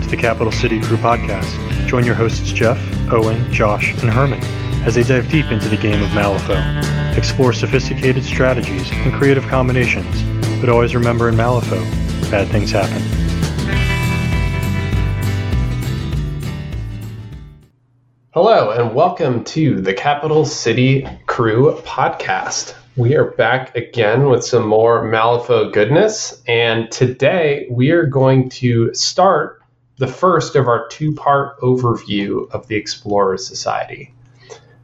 Welcome to the Capital City Crew podcast. Join your hosts Jeff, Owen, Josh, and Herman as they dive deep into the game of Malifaux. Explore sophisticated strategies and creative combinations, but always remember in Malifaux, bad things happen. Hello, and welcome to the Capital City Crew podcast. We are back again with some more Malifaux goodness, and today we are going to start the first of our two part overview of the Explorer Society.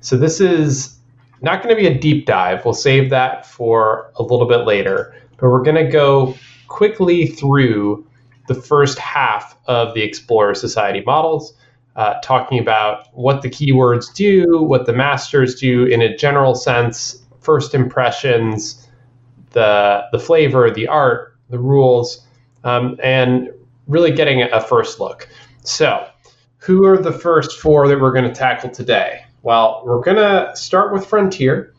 So, this is not going to be a deep dive. We'll save that for a little bit later, but we're going to go quickly through the first half of the Explorer Society models. Uh, talking about what the keywords do, what the masters do in a general sense, first impressions, the the flavor, the art, the rules, um, and really getting a first look. So, who are the first four that we're going to tackle today? Well, we're going to start with Frontier.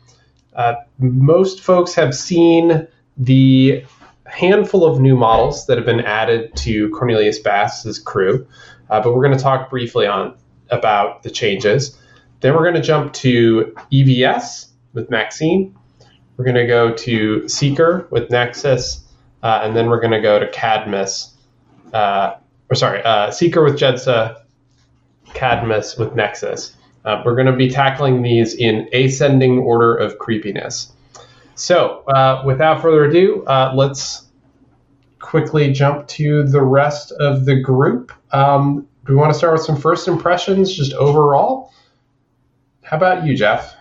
Uh, most folks have seen the handful of new models that have been added to Cornelius Basse's crew, uh, but we're going to talk briefly on about the changes. Then we're going to jump to EVS with Maxine. We're going to go to Seeker with Nexus, uh, and then we're going to go to Cadmus uh, or sorry, uh, Seeker with Jedza, Cadmus with Nexus. Uh, we're going to be tackling these in ascending order of creepiness. So, uh, without further ado, uh, let's quickly jump to the rest of the group. Um, do we want to start with some first impressions, just overall? How about you, Jeff?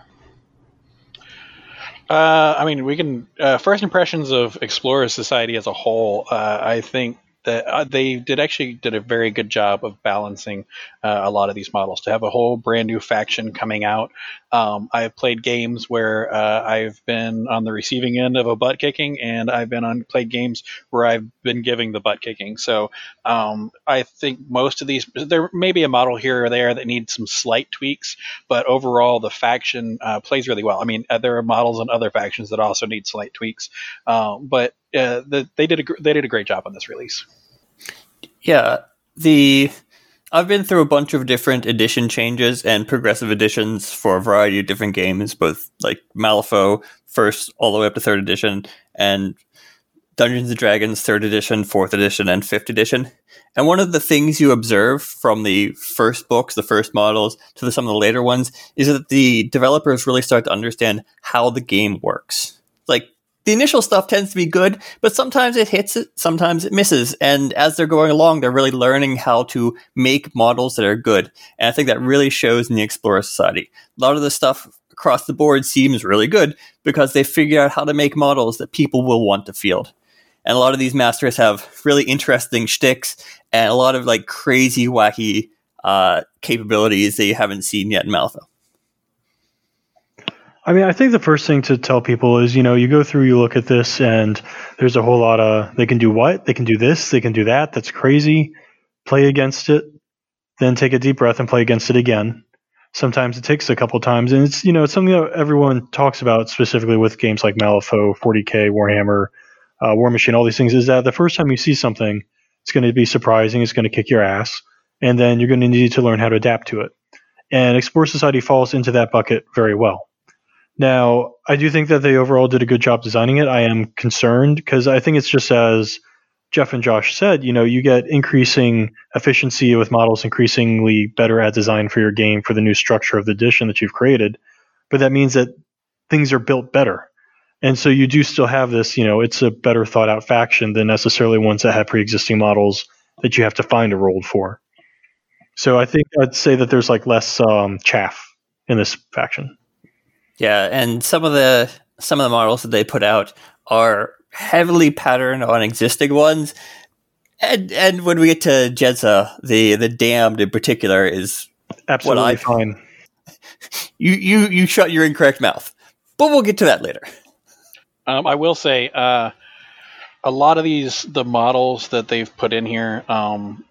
Uh, I mean, we can uh, first impressions of Explorer Society as a whole. Uh, I think that uh, they did actually did a very good job of balancing uh, a lot of these models to have a whole brand new faction coming out. Um, I've played games where uh, I've been on the receiving end of a butt kicking, and I've been on played games where I've been giving the butt kicking. So um, I think most of these there may be a model here or there that needs some slight tweaks, but overall the faction uh, plays really well. I mean, uh, there are models in other factions that also need slight tweaks, um, but uh, the, they did a they did a great job on this release. Yeah, the I've been through a bunch of different edition changes and progressive editions for a variety of different games, both like Malifaux first all the way up to third edition, and Dungeons and Dragons third edition, fourth edition, and fifth edition. And one of the things you observe from the first books, the first models, to the, some of the later ones, is that the developers really start to understand how the game works. Like the initial stuff tends to be good, but sometimes it hits it, sometimes it misses. And as they're going along, they're really learning how to make models that are good. And I think that really shows in the Explorer Society. A lot of the stuff across the board seems really good because they figure out how to make models that people will want to field. And a lot of these masters have really interesting shticks and a lot of like crazy, wacky uh, capabilities that you haven't seen yet in Malifaux. I mean, I think the first thing to tell people is, you know, you go through, you look at this, and there's a whole lot of they can do what, they can do this, they can do that. That's crazy. Play against it, then take a deep breath and play against it again. Sometimes it takes a couple times, and it's you know it's something that everyone talks about specifically with games like Malifaux, 40k, Warhammer, uh, War Machine, all these things. Is that the first time you see something, it's going to be surprising, it's going to kick your ass, and then you're going to need to learn how to adapt to it. And Explore Society falls into that bucket very well now, I do think that they overall did a good job designing it. I am concerned because I think it's just as Jeff and Josh said, you know, you get increasing efficiency with models increasingly better at design for your game for the new structure of the edition that you've created. But that means that things are built better. And so you do still have this, you know, it's a better thought out faction than necessarily ones that have pre existing models that you have to find a role for. So I think I'd say that there's like less um, chaff in this faction. Yeah, and some of the some of the models that they put out are heavily patterned on existing ones. And and when we get to Jedza, the the damned in particular is absolutely what I, fine. You you you shut your incorrect mouth, but we'll get to that later. Um, I will say, uh, a lot of these the models that they've put in here, um,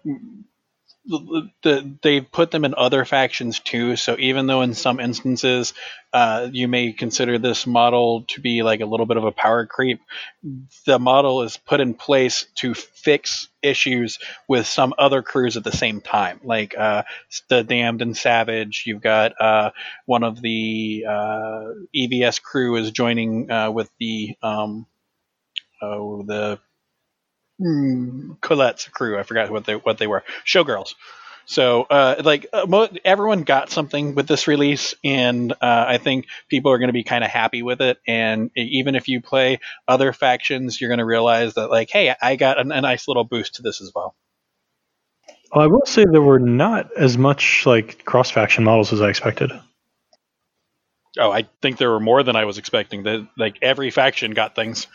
the, they put them in other factions too. So even though in some instances uh, you may consider this model to be like a little bit of a power creep, the model is put in place to fix issues with some other crews at the same time. Like uh, the Damned and Savage, you've got uh, one of the uh, EVS crew is joining uh, with the um, oh, the mm, Colette's crew. I forgot what they what they were. Showgirls. So, uh, like, uh, mo- everyone got something with this release, and uh, I think people are going to be kind of happy with it. And even if you play other factions, you're going to realize that, like, hey, I got a, a nice little boost to this as well. Well, I will say there were not as much like cross faction models as I expected. Oh, I think there were more than I was expecting. That like every faction got things.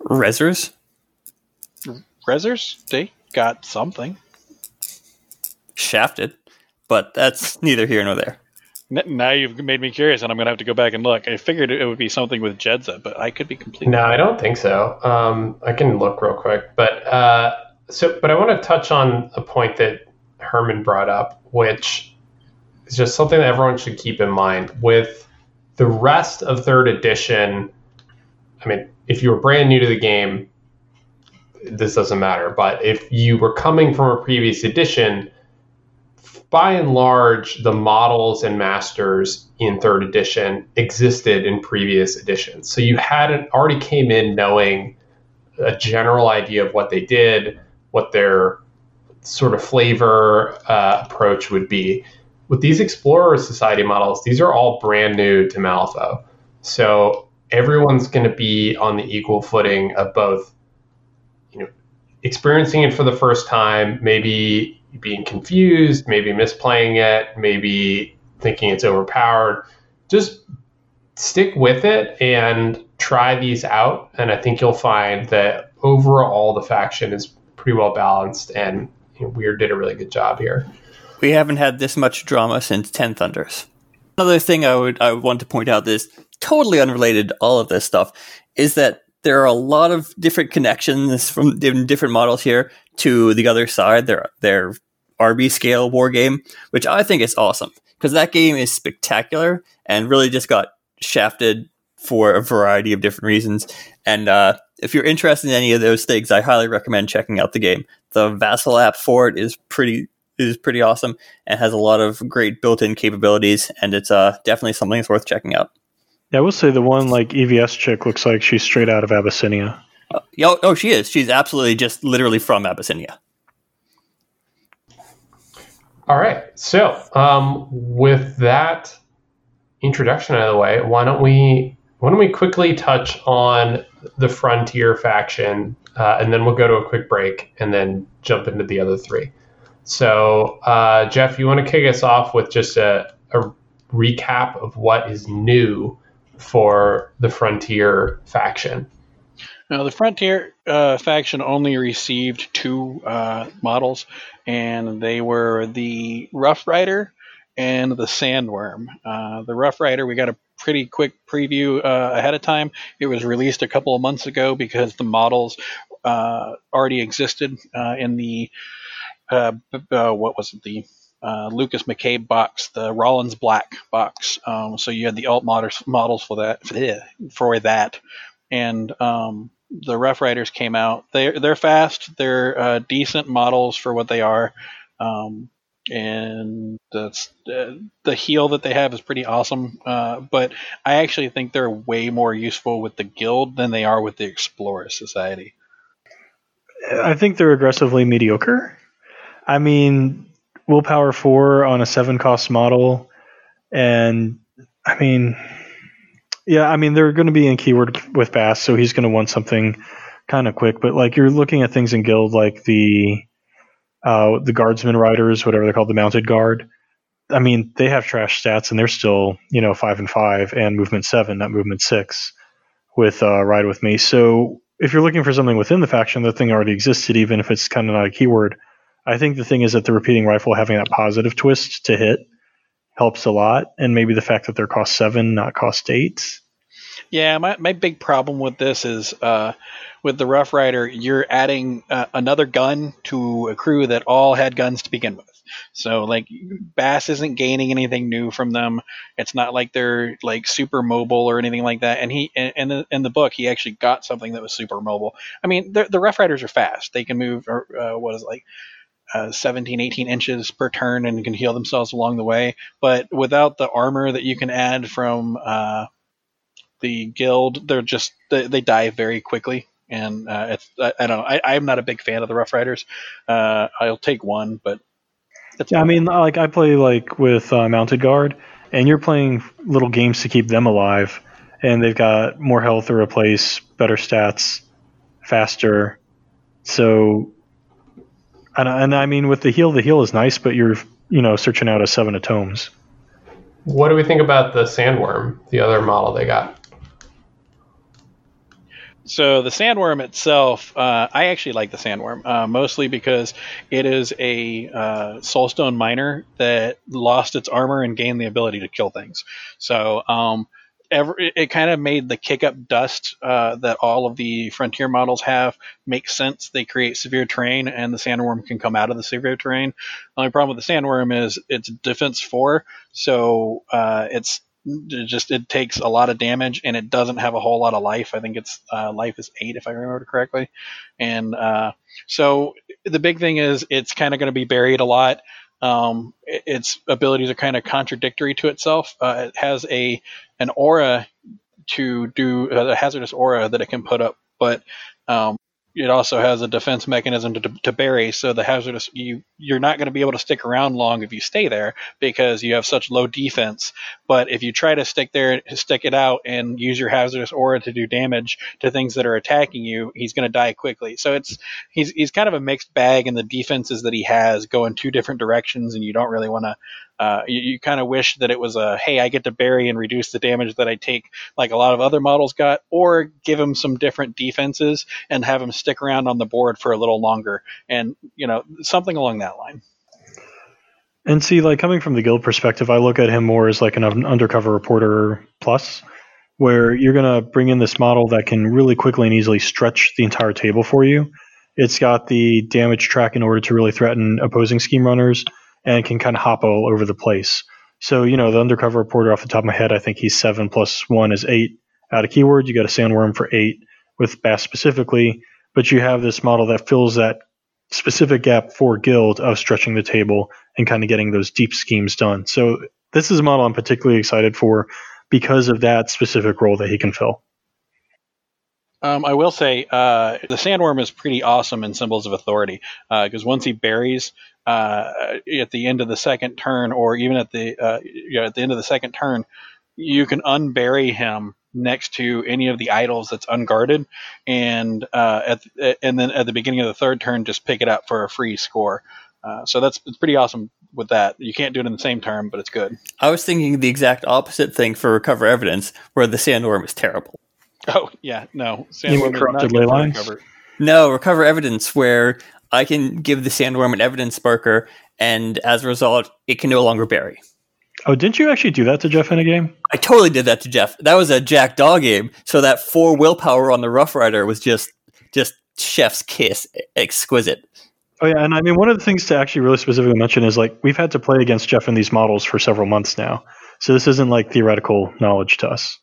Rezzers? Rezzers, they got something. Shafted, but that's neither here nor there. N- now you've made me curious, and I'm going to have to go back and look. I figured it would be something with Jedza, but I could be completely. No, I don't think so. Um, I can look real quick, but uh, so, but I want to touch on a point that Herman brought up, which is just something that everyone should keep in mind with the rest of third edition. I mean, if you were brand new to the game, this doesn't matter. But if you were coming from a previous edition, by and large, the models and masters in third edition existed in previous editions. So you hadn't already came in knowing a general idea of what they did, what their sort of flavor uh, approach would be. With these Explorer Society models, these are all brand new to Malifaux. So everyone's going to be on the equal footing of both, experiencing it for the first time, maybe being confused, maybe misplaying it, maybe thinking it's overpowered. Just stick with it and try these out. And I think you'll find that overall the faction is pretty well balanced and you know, Wyrd did a really good job here. We haven't had this much drama since Ten Thunders. Another thing I would I would want to point out this totally unrelated to all of this stuff is that there are a lot of different connections from different models here to the other side. Their their RB scale war game, which I think is awesome because that game is spectacular and really just got shafted for a variety of different reasons. And uh, if you're interested in any of those things, I highly recommend checking out the game. The Vassal app for it is pretty is pretty awesome and has a lot of great built-in capabilities, and it's uh, definitely something that's worth checking out. Yeah, I will say the one like EVS chick looks like she's straight out of Abyssinia. Uh, oh, oh, she is. She's absolutely just literally from Abyssinia. All right. So, um, with that introduction out of the way, why don't we why don't we quickly touch on the Frontier faction, uh, and then we'll go to a quick break, and then jump into the other three. So, uh, Jeff, you want to kick us off with just a, a recap of what is new for the Frontier faction? Now, the Frontier uh, faction only received two uh, models, and they were the Rough Rider and the Sandworm. Uh, the Rough Rider, we got a pretty quick preview uh, ahead of time. It was released a couple of months ago because the models uh, already existed uh, in the what was it the uh, Lucas McCabe box, the Rollins Black box. Um, so you had the alt models, models for that for that, and um, the Rough Riders came out. They're they're fast. They're uh, decent models for what they are, um, and that's uh, the heel that they have is pretty awesome. Uh, but I actually think they're way more useful with the guild than they are with the Explorer Society. I think they're aggressively mediocre. I mean, willpower four on a seven cost model, and I mean yeah, I mean they're going to be in keyword with Basse, so he's going to want something kind of quick. But like you're looking at things in guild like the uh, the guardsman riders, whatever they're called, the mounted guard. I mean, they have trash stats and they're still you know five and five and movement seven, not movement six, with uh, ride with me. So if you're looking for something within the faction, the thing already existed, even if it's kind of not a keyword. I think the thing is that the repeating rifle having that positive twist to hit helps a lot, and maybe the fact that they're cost seven, not cost eight. Yeah, my, my big problem with this is uh, with the Rough Rider, you're adding uh, another gun to a crew that all had guns to begin with. So like Basse isn't gaining anything new from them. It's not like they're like super mobile or anything like that. And he in the in the book he actually got something that was super mobile. I mean the the Rough Riders are fast. They can move or uh, what is it, like uh, 17, 18 inches per turn and can heal themselves along the way. But without the armor that you can add from uh, the guild, they're just they, they die very quickly. And uh, it's I, I, don't know. I, I'm not a big fan of the Rough Riders. Uh, I'll take one, but yeah, I mean, like I play like with uh, Mounted Guard, and you're playing little games to keep them alive, and they've got more health to replace, better stats, faster. So, and, and I mean, with the heel, the heel is nice, but you're you know searching out a seven of tomes. What do we think about the sandworm, the other model they got? So the sandworm itself, uh, I actually like the sandworm uh, mostly because it is a uh, soulstone miner that lost its armor and gained the ability to kill things. So um, ever, it, kind of made the kick up dust uh, that all of the frontier models have make sense. They create severe terrain, and the sandworm can come out of the severe terrain. The only problem with the sandworm is it's defense four, so uh, it's it just it takes a lot of damage and it doesn't have a whole lot of life. I think its uh, life is eight if I remember correctly, and uh, so the big thing is it's kind of going to be buried a lot. Um, its abilities are kind of contradictory to itself. Uh, it has a an aura to do uh, a hazardous aura that it can put up, but um, it also has a defense mechanism to, to bury. So the hazardous you you're not going to be able to stick around long if you stay there because you have such low defense. But if you try to stick there, stick it out, and use your hazardous aura to do damage to things that are attacking you, he's going to die quickly. So it's he's he's kind of a mixed bag, and the defenses that he has go in two different directions, and you don't really want to uh, you, you kind of wish that it was a hey, I get to bury and reduce the damage that I take, like a lot of other models got, or give them some different defenses and have them stick around on the board for a little longer, and you know something along that line. And see, like coming from the guild perspective, I look at him more as like an undercover reporter plus, where you're gonna bring in this model that can really quickly and easily stretch the entire table for you. It's got the damage track in order to really threaten opposing scheme runners and can kind of hop all over the place. So, you know, the undercover reporter off the top of my head, I think he's seven plus one is eight out of keyword. You got a sandworm for eight with Basse specifically, but you have this model that fills that specific gap for guild of stretching the table and kind of getting those deep schemes done. So this is a model I'm particularly excited for because of that specific role that he can fill. Um, I will say uh, the sandworm is pretty awesome in symbols of authority because uh, once he buries uh, at the end of the second turn, or even at the uh, you know, at the end of the second turn, you can unbury him next to any of the idols that's unguarded, and uh, at and then at the beginning of the third turn, just pick it up for a free score. Uh, so that's it's pretty awesome with that. You can't do it in the same turn, but it's good. I was thinking the exact opposite thing for recover evidence, where the sandworm is terrible. Oh yeah, no. Sandworm corrupted ley lines. Recover. No, recover evidence where I can give the sandworm an evidence marker, and as a result, it can no longer bury. Oh, didn't you actually do that to Jeff in a game? I totally did that to Jeff. That was a Jack Jackdaw game, so that four willpower on the Rough Rider was just just chef's kiss, exquisite. Oh yeah, and I mean one of the things to actually really specifically mention is like we've had to play against Jeff in these models for several months now, so this isn't like theoretical knowledge to us.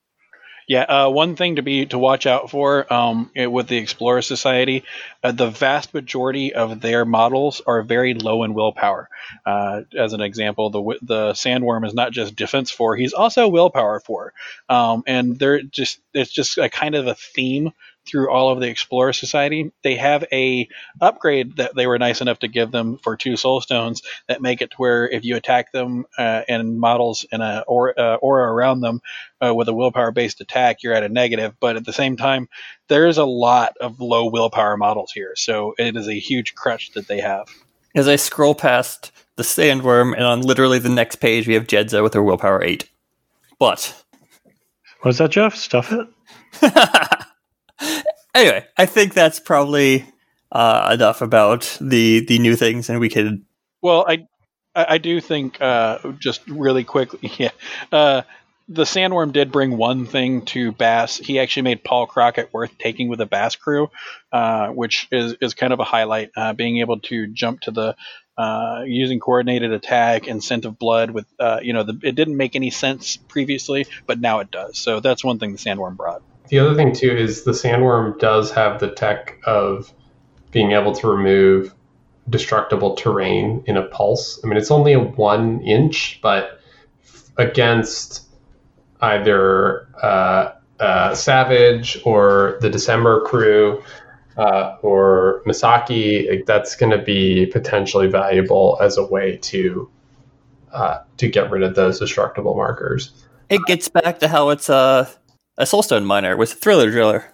Yeah, uh, one thing to be to watch out for um, with the Explorer Society, uh, the vast majority of their models are very low in willpower. Uh, as an example, the the Sandworm is not just defense four; he's also willpower four, um, and they're just it's just a kind of a theme through all of the Explorer Society. They have a upgrade that they were nice enough to give them for two Soul Stones that make it to where if you attack them uh, and models in a aura, uh, aura around them uh, with a willpower based attack, you're at a negative. But at the same time, there's a lot of low willpower models here, so it is a huge crutch that they have. As I scroll past the Sandworm, and on literally the next page, we have Jedza with her willpower eight. But what is that, Jeff? Stuff it. anyway, I think that's probably uh, enough about the the new things, and we could. Well, I I do think uh, just really quickly, yeah. Uh, the Sandworm did bring one thing to Basse. He actually made Paul Crockett worth taking with the Basse crew, uh, which is, is kind of a highlight. Uh, being able to jump to the uh, using coordinated attack and scent of blood with uh, you know the, it didn't make any sense previously, but now it does. So that's one thing the Sandworm brought. The other thing too is the Sandworm does have the tech of being able to remove destructible terrain in a pulse. I mean, it's only a one inch, but against either uh, uh, Savage or the December crew uh, or Misaki, that's going to be potentially valuable as a way to uh, to get rid of those destructible markers. It gets back to how it's a a soulstone miner with Thriller Driller.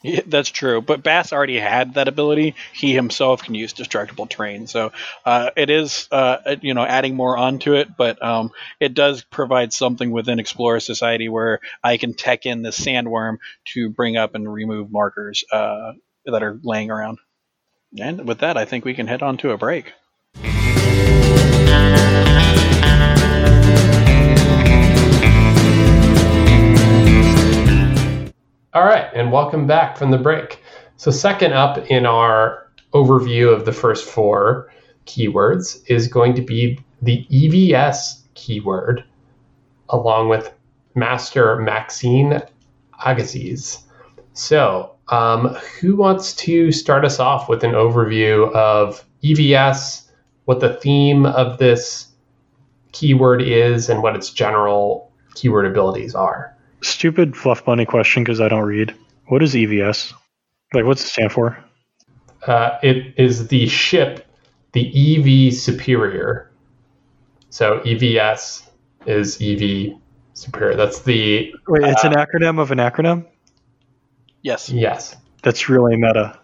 Yeah, that's true, but Basse already had that ability. He himself can use destructible terrain, so uh, it is uh, you know adding more onto it. But um, it does provide something within Explorer Society where I can tech in the sandworm to bring up and remove markers uh, that are laying around. And with that, I think we can head on to a break. All right, and welcome back from the break. So, second up in our overview of the first four keywords is going to be the EVS keyword, along with Master Maxine Agassiz. So, um, who wants to start us off with an overview of EVS, what the theme of this keyword is, and what its general keyword abilities are? Stupid fluff bunny question because I don't read. What is EVS? Like, what's it stand for? Uh, it is the ship, the EV Superior. So EVS is EV Superior. That's the. Wait, it's uh, an acronym of an acronym? Yes. Yes. That's really meta.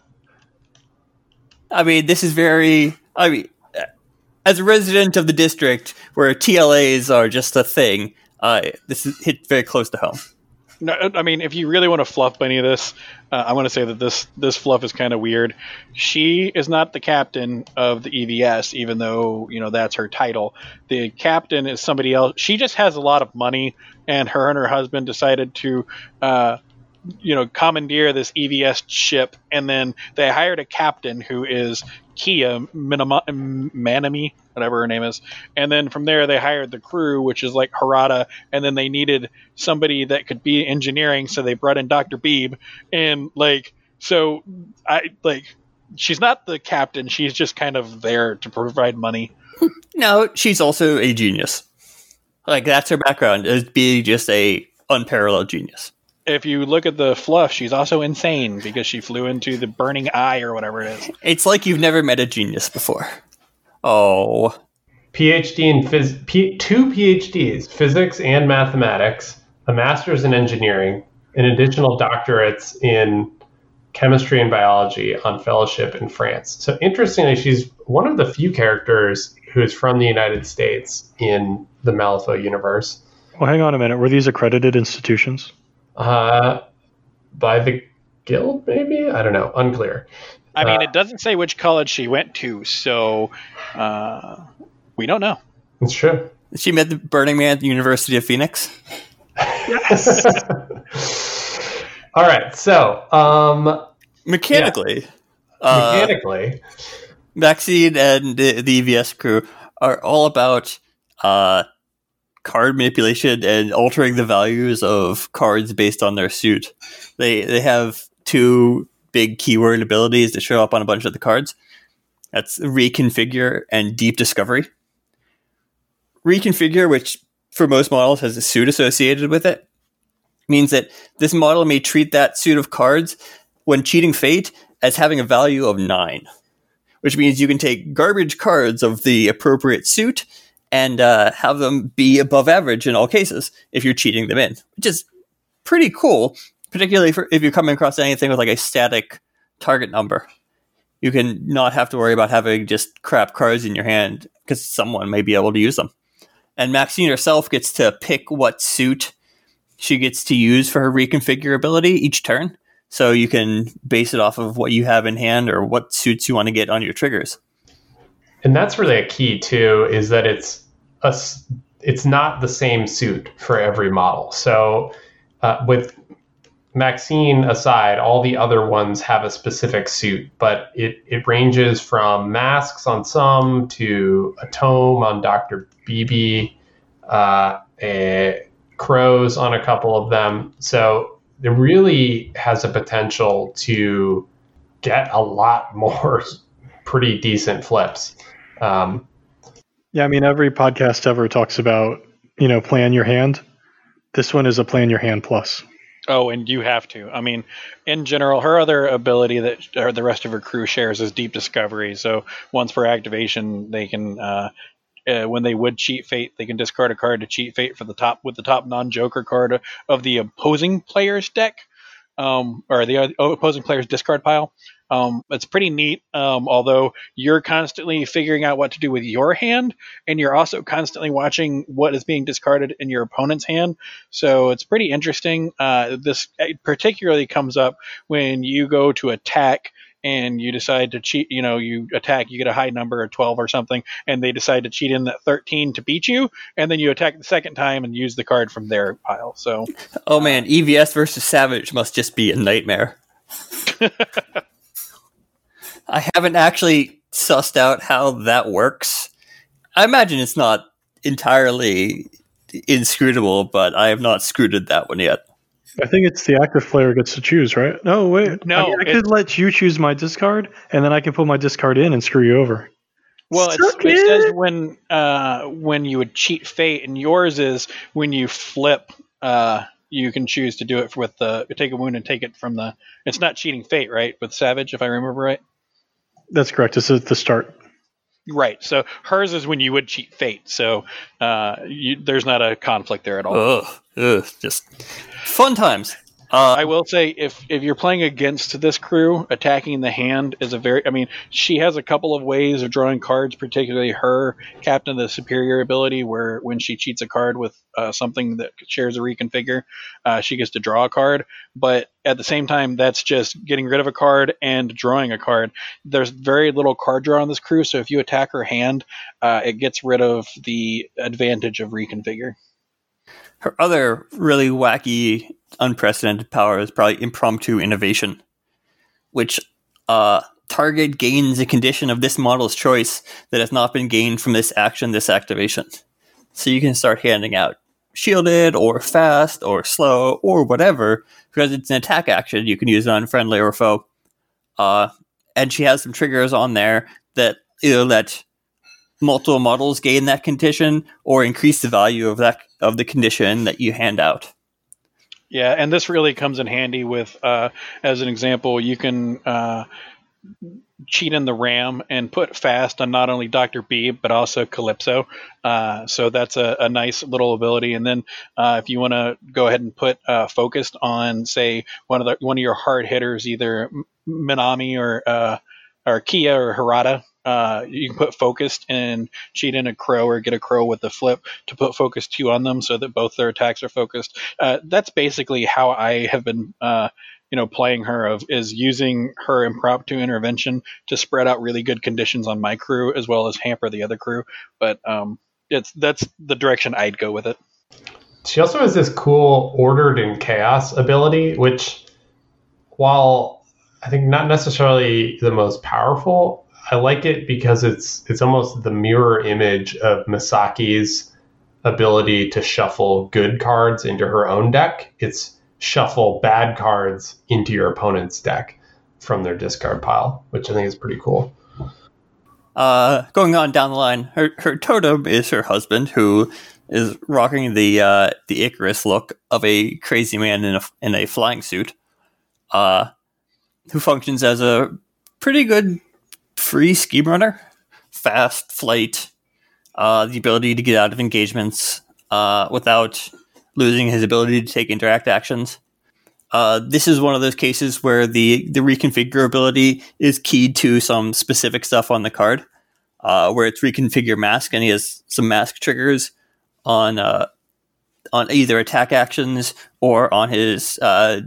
I mean, this is very. I mean, as a resident of the district where TLAs are just a thing, uh, this is hit very close to home. No, I mean, if you really want to fluff any of this, uh, I want to say that this this fluff is kind of weird. She is not the captain of the EVS, even though you know that's her title. The captain is somebody else. She just has a lot of money, and her and her husband decided to, uh, you know, commandeer this EVS ship, and then they hired a captain who is Kia Minama- Manami, whatever her name is, and then from there they hired the crew, which is like Harada, and then they needed somebody that could be engineering, so they brought in Doctor Beeb, and like so I like she's not the captain, she's just kind of there to provide money. No, she's also a genius. Like that's her background is being just a unparalleled genius. If you look at the fluff, she's also insane because she flew into the burning eye or whatever it is. It's like you've never met a genius before. Oh, PhD in phys- P- two PhDs, physics and mathematics, a master's in engineering, and additional doctorates in chemistry and biology on fellowship in France. So interestingly, she's one of the few characters who is from the United States in the Malifaux universe. Well, hang on a minute. Were these accredited institutions? Uh, by the guild, maybe? I don't know. Unclear. I mean, Uh, it doesn't say which college she went to, so uh, we don't know. It's true. she met the Burning Man at the University of Phoenix. yes. All right. So, um, Mechanically, uh, mechanically, Maxine and the, the EVS crew are all about uh, card manipulation and altering the values of cards based on their suit. They they have two big keyword abilities that show up on a bunch of the cards. That's reconfigure and deep discovery. Reconfigure, which for most models has a suit associated with it, means that this model may treat that suit of cards when cheating fate as having a value of nine which means you can take garbage cards of the appropriate suit and uh, have them be above average in all cases if you're cheating them in, which is pretty cool, particularly for, if you're coming across anything with like a static target number. You can not have to worry about having just crap cards in your hand because someone may be able to use them. And Maxine herself gets to pick what suit she gets to use for her reconfigurability each turn. So you can base it off of what you have in hand or what suits you want to get on your triggers. and that's really a key too. Is that it's a it's not the same suit for every model. So uh, with Maxine aside, all the other ones have a specific suit, but it, it ranges from masks on some to a tome on Dr. Beebe, uh, crows on a couple of them. So it really has a potential to get a lot more pretty decent flips. Um, yeah, I mean, every podcast ever talks about, you know, plan your hand. This one is a plan your hand plus. Oh, and you have to. I mean, in general, her other ability that the rest of her crew shares is deep discovery. So once for activation, they can, uh, uh, when they would cheat fate, they can discard a card to cheat fate for the top with the top non-joker card of the opposing player's deck, um, or the opposing player's discard pile. Um, it's pretty neat, um, although you're constantly figuring out what to do with your hand, and you're also constantly watching what is being discarded in your opponent's hand. So it's pretty interesting. Uh, this particularly comes up when you go to attack and you decide to cheat, you know, you attack, you get a high number, a 12 or something, and they decide to cheat in that 13 to beat you, and then you attack the second time and use the card from their pile. So, oh man, EVS versus Savage must just be a nightmare. I haven't actually sussed out how that works. I imagine it's not entirely inscrutable, but I have not screwed that one yet. I think it's the active player gets to choose, right? No, wait. No, I, mean, I could let you choose my discard, and then I can put my discard in and screw you over. Well, it says when uh, when you would cheat fate, and yours is when you flip. Uh, you can choose to do it with the take a wound and take it from the. It's not cheating fate, right? With Savage, if I remember right. That's correct. This is the start. Right. So hers is when you would cheat fate. So uh, you, there's not a conflict there at all. Ugh, ugh, just fun times. Uh, I will say if if you're playing against this crew, attacking the hand is a very. I mean, she has a couple of ways of drawing cards, particularly her captain the superior ability, where when she cheats a card with uh, something that shares a reconfigure, uh, she gets to draw a card. But at the same time, that's just getting rid of a card and drawing a card. There's very little card draw on this crew, so if you attack her hand, uh, it gets rid of the advantage of reconfigure. Her other really wacky unprecedented power is probably impromptu innovation, which uh, target gains a condition of this model's choice that has not been gained from this action, this activation. So you can start handing out shielded or fast or slow or whatever because it's an attack action. You can use it on friendly or foe. Uh, and she has some triggers on there that either let multiple models gain that condition or increase the value of that of the condition that you hand out. Yeah, and this really comes in handy with, uh, as an example, you can uh, cheat in the RAM and put fast on not only Dr. B, but also Calypso. Uh, so that's a, a, nice little ability. And then uh, if you want to go ahead and put uh, focused on, say, one of the one of your hard hitters, either Minami or uh, or Kia or Harada, uh, you can put focused and cheat in a crow or get a crow with the flip to put focus two on them so that both their attacks are focused. Uh, that's basically how I have been, uh, you know, playing her of is using her impromptu intervention to spread out really good conditions on my crew as well as hamper the other crew. But um, it's that's the direction I'd go with it. She also has this cool ordered in chaos ability, which while I think not necessarily the most powerful, I like it because it's it's almost the mirror image of Misaki's ability to shuffle good cards into her own deck. It's shuffle bad cards into your opponent's deck from their discard pile, which I think is pretty cool. Uh, going on down the line, her her totem is her husband, who is rocking the uh, the Icarus look of a crazy man in a in a flying suit, uh, who functions as a pretty good free scheme runner, fast flight, uh, the ability to get out of engagements uh, without losing his ability to take interact actions. Uh, this is one of those cases where the the reconfigure ability is keyed to some specific stuff on the card, uh, where it's reconfigure mask, and he has some mask triggers on uh, on either attack actions or on his uh,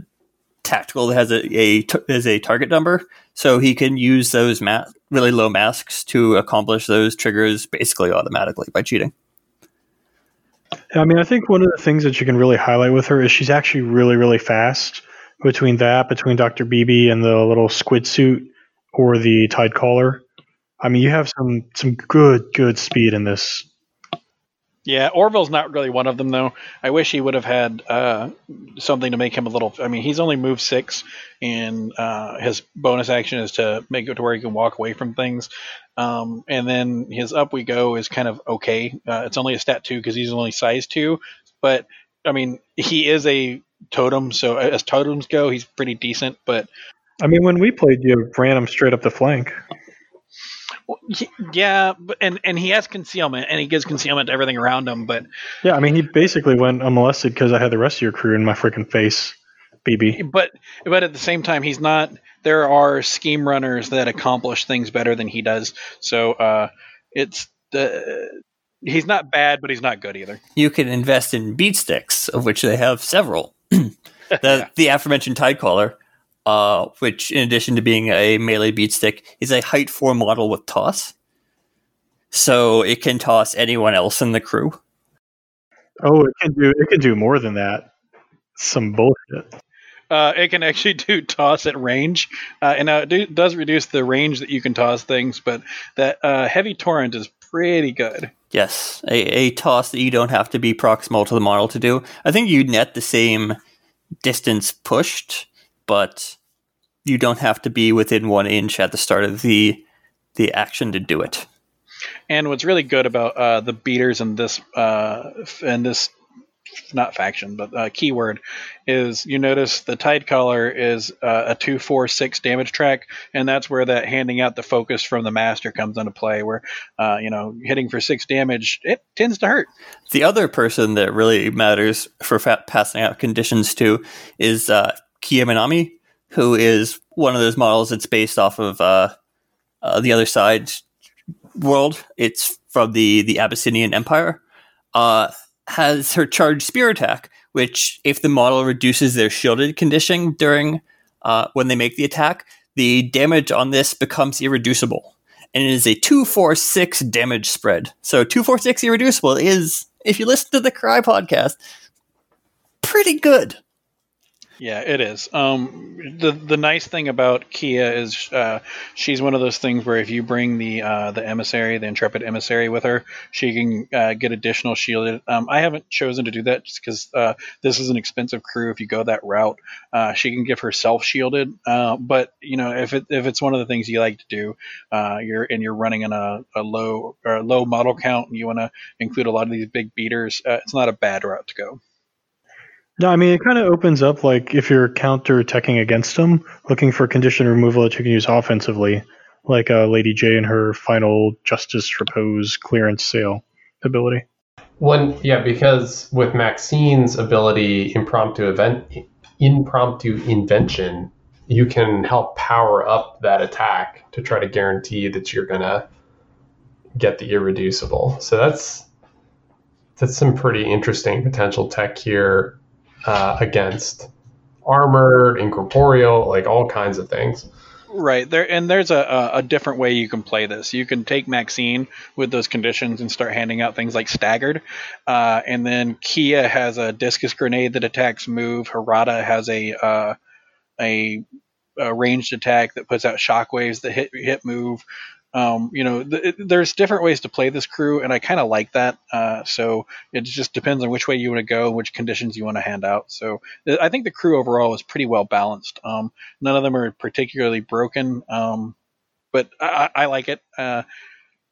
tactical that has a, a has a target number, so he can use those ma- really low masks to accomplish those triggers basically automatically by cheating. Yeah, I mean, I think one of the things that you can really highlight with her is she's actually really, really fast. Between that, between Dr. Beebe and the little squid suit or the Tide Caller, I mean, you have some some good, good speed in this. Yeah, Orville's not really one of them though. I wish he would have had uh, something to make him a little. I mean, he's only moved six, and uh, his bonus action is to make it to where he can walk away from things. Um, and then his up we go is kind of okay. Uh, it's only a stat two because he's only size two, but I mean, he is a totem, so as totems go, he's pretty decent. But I mean, when we played, you ran him straight up the flank. Well, he- yeah, but, and and he has concealment, and he gives concealment to everything around him. But Yeah, I mean, he basically went unmolested because I had the rest of your crew in my freaking face, BB. but but at the same time, he's not. There are scheme runners that accomplish things better than he does. So uh, it's the he's not bad, but he's not good either. You can invest in beat sticks, of which they have several. the, Yeah. the aforementioned Tide Caller, uh, which, in addition to being a melee beat stick, is a height 4 model with toss. So it can toss anyone else in the crew. Oh, it can do it can do more than that. Some bullshit. Uh, it can actually do toss at range, uh, and uh, it do, does reduce the range that you can toss things. But that uh, heavy torrent is pretty good. Yes, a, a toss that you don't have to be proximal to the model to do. I think you net the same distance pushed, but you don't have to be within one inch at the start of the the action to do it. And what's really good about uh, the beaters in this uh, in this not faction but uh, keyword is you notice the Tide Caller is uh, a two four six damage track and that's where that handing out the focus from the master comes into play where uh, you know hitting for six damage it tends to hurt The other person that really matters for fa- passing out conditions to is uh, Kia Minami, who is one of those models that's based off of uh, uh, the other side world. It's from the the Abyssinian Empire. Uh, has her charged spear attack, which if the model reduces their shielded condition during uh, when they make the attack, the damage on this becomes irreducible and it is a 246 damage spread. So 246 irreducible is, if you listen to the Cry podcast, pretty good. Yeah, it is. Um, the the nice thing about Kia is uh, she's one of those things where if you bring the uh, the emissary, the intrepid emissary, with her, she can uh, get additional shielded. Um, I haven't chosen to do that just because uh, this is an expensive crew. If you go that route, uh, she can give herself shielded. Uh, but you know, if it if it's one of the things you like to do, you're and you're running in a, a low low model count, and you want to include a lot of these big beaters, it's not a bad route to go. No, I mean it kind of opens up like if you're counter attacking against them, looking for condition removal that you can use offensively, like uh, Lady J and her final Justice Repose clearance sale ability. One, yeah, because with Maxine's ability, impromptu event, impromptu invention, you can help power up that attack to try to guarantee that you're gonna get the irreducible. So that's that's some pretty interesting potential tech here uh, against armored, incorporeal, like all kinds of things. Right there, and there's a, a, different way you can play this. You can take Maxine with those conditions and start handing out things like staggered, uh, and then Kia has a discus grenade that attacks move. Harada has a uh, a, a ranged attack that puts out shockwaves that hit hit move. Um, you know, th- there's different ways to play this crew, and I kind of like that. Uh, so it just depends on which way you want to go, which conditions you want to hand out. So th- I think the crew overall is pretty well balanced. Um, none of them are particularly broken, um, but I, I like it. Uh,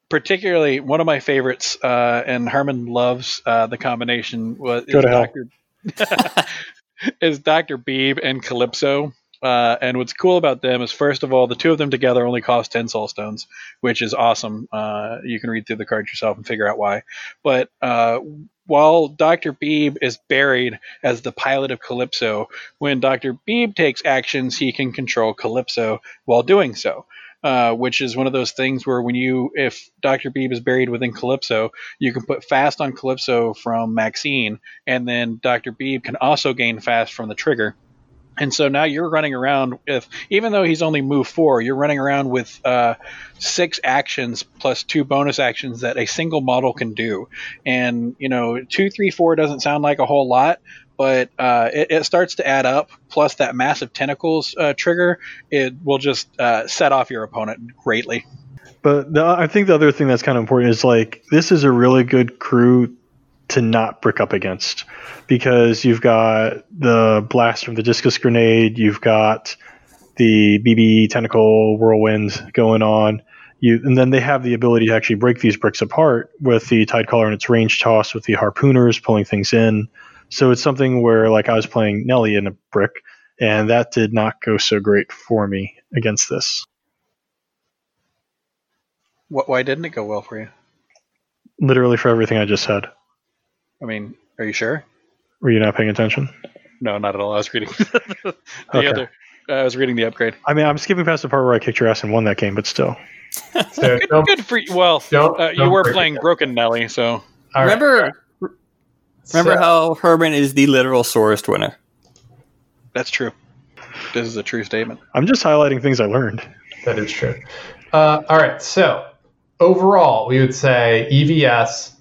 particularly, one of my favorites, uh, and Herman loves uh, the combination. Was Go is to hell. Dr. is Dr. Beeb and Calypso. Uh, and what's cool about them is, first of all, the two of them together only cost 10 soul stones, which is awesome. Uh, you can read through the cards yourself and figure out why. But uh, while Dr. Beeb is buried as the pilot of Calypso, when Dr. Beeb takes actions, he can control Calypso while doing so. Uh, which is one of those things where when you, if Dr. Beeb is buried within Calypso, you can put fast on Calypso from Maxine, and then Dr. Beeb can also gain fast from the trigger. And so now you're running around with, even though he's only moved four, you're running around with uh, six actions plus two bonus actions that a single model can do. And, you know, two, three, four doesn't sound like a whole lot, but uh, it, it, starts to add up. Plus that massive tentacles uh, trigger, it will just uh, set off your opponent greatly. But the, I think the other thing that's kind of important is like, this is a really good crew to not brick up against because you've got the blast from the discus grenade, you've got the Beebe tentacle whirlwind going on. You, and then they have the ability to actually break these bricks apart with the Tide Caller and its range toss with the harpooners pulling things in. So it's something where like I was playing Nellie in a brick, and that did not go so great for me against this. What, why didn't it go well for you? Literally for everything I just said. I mean, are you sure? Were you not paying attention? No, not at all. I was reading the okay. other. Uh, I was reading the upgrade. I mean, I'm skipping past the part where I kicked your ass and won that game, but still. so good, good, for you. Well, don't, uh, don't you were playing Broken Nellie, so. remember, remember so, how Herman is the literal sorest winner. That's true. This is a true statement. I'm just highlighting things I learned. That is true. Uh, all right, so overall, we would say EVS,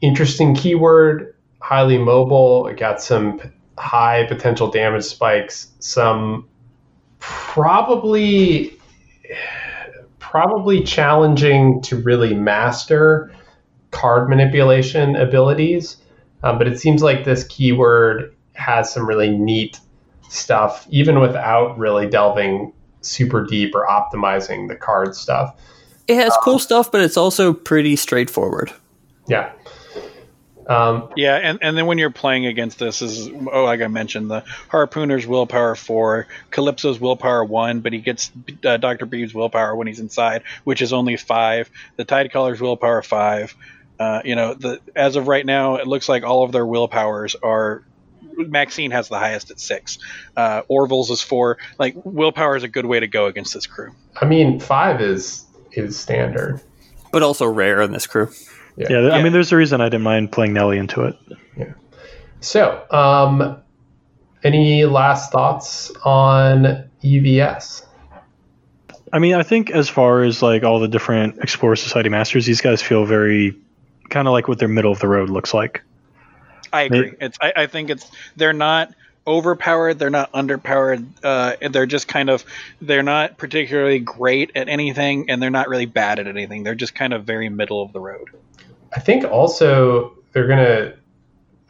interesting keyword, highly mobile. It got some high potential damage spikes, some probably probably challenging to really master card manipulation abilities. Um, but it seems like this keyword has some really neat stuff, even without really delving super deep or optimizing the card stuff. It has um, cool stuff, but it's also pretty straightforward. Yeah. Um, yeah, and, and then when you're playing against this is oh like I mentioned the harpooner's willpower four, Calypso's willpower one, but he gets uh, Doctor Beebe's willpower when he's inside, which is only five. The Tide Caller's willpower five. Uh, you know, the as of right now, it looks like all of their willpowers are Maxine has the highest at six. Uh, Orville's is four. Like willpower is a good way to go against this crew. I mean, five is is standard, but also rare in this crew. Yeah. yeah, I mean, there's a reason I didn't mind playing Nellie into it. Yeah. So, um, any last thoughts on EVS? I mean, I think as far as like all the different Explorer Society masters, these guys feel very kind of like what their middle of the road looks like. I agree. It's I, I think it's they're not overpowered they're not underpowered uh, they're just kind of they're not particularly great at anything and they're not really bad at anything they're just kind of very middle of the road i think also they're gonna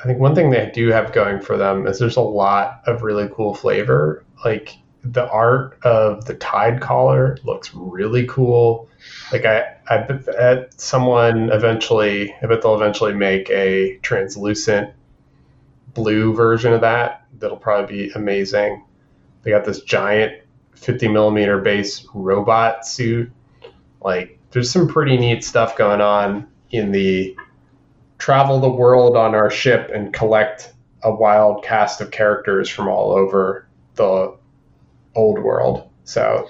i think one thing they do have going for them is there's a lot of really cool flavor like the art of the Tide Caller looks really cool like i i bet someone eventually i bet they'll eventually make a translucent blue version of that that'll probably be amazing. They got this giant 50 millimeter base robot suit. Like, there's some pretty neat stuff going on in the travel the world on our ship and collect a wild cast of characters from all over the old world. So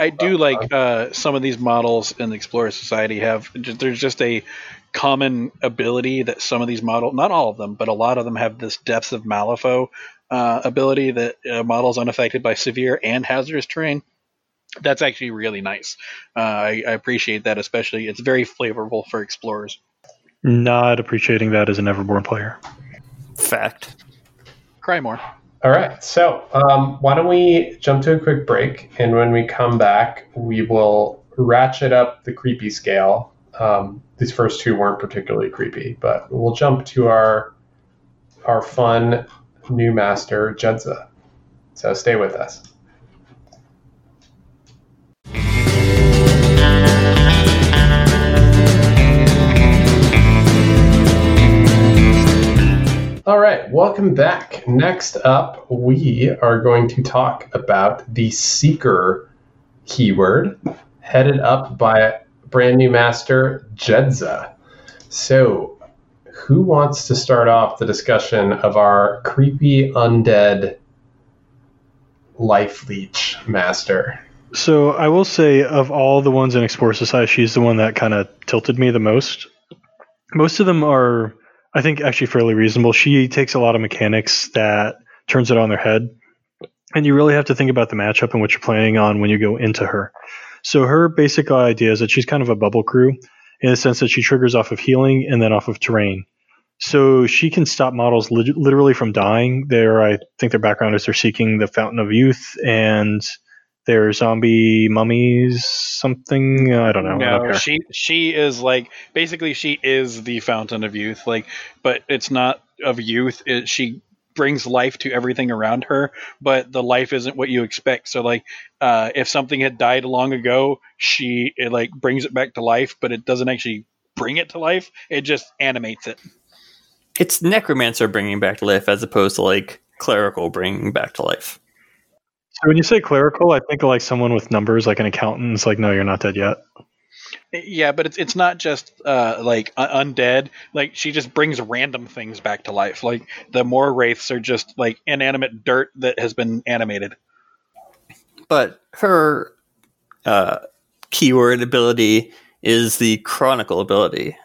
I do like uh, some of these models in the Explorer Society have. There's just a common ability that some of these models, not all of them, but a lot of them have this depths of Malifaux uh, ability that uh, models unaffected by severe and hazardous terrain. That's actually really nice. Uh, I, I, appreciate that, especially. It's very flavorful for explorers. Not appreciating that as an Everborn player. Fact. Cry more. All right. So, um, why don't we jump to a quick break? And when we come back, we will ratchet up the creepy scale um, these first two weren't particularly creepy, but we'll jump to our our fun new master, Jedza. So stay with us. Welcome back. Next up, we are going to talk about the Seeker keyword, headed up by brand new master, Jedza. So, who wants to start off the discussion of our creepy undead life leech master? So, I will say, of all the ones in Explore Society, she's the one that kind of tilted me the most. Most of them are, I think, actually fairly reasonable. She takes a lot of mechanics that turns it on their head. and you really have to think about the matchup and what you're playing on when you go into her. So her basic idea is that she's kind of a bubble crew in the sense that she triggers off of healing and then off of terrain. So she can stop models li- literally from dying. There, I think their background is they're seeking the Fountain of Youth and their zombie mummies, something. I don't know. I don't No, care. she she is like basically she is the fountain of youth. Like, but it's not of youth. It, she brings life to everything around her, but the life isn't what you expect. So like, uh, if something had died long ago, she it like brings it back to life, but it doesn't actually bring it to life. It just animates it. It's necromancer bringing back to life as opposed to like clerical bringing back to life. So when you say clerical, I think like someone with numbers, like an accountant. It's like, no, you're not dead yet. Yeah, but it's it's not just uh, like un- undead. Like she just brings random things back to life. Like the more wraiths are just like inanimate dirt that has been animated. But her uh, keyword ability is the chronicle ability.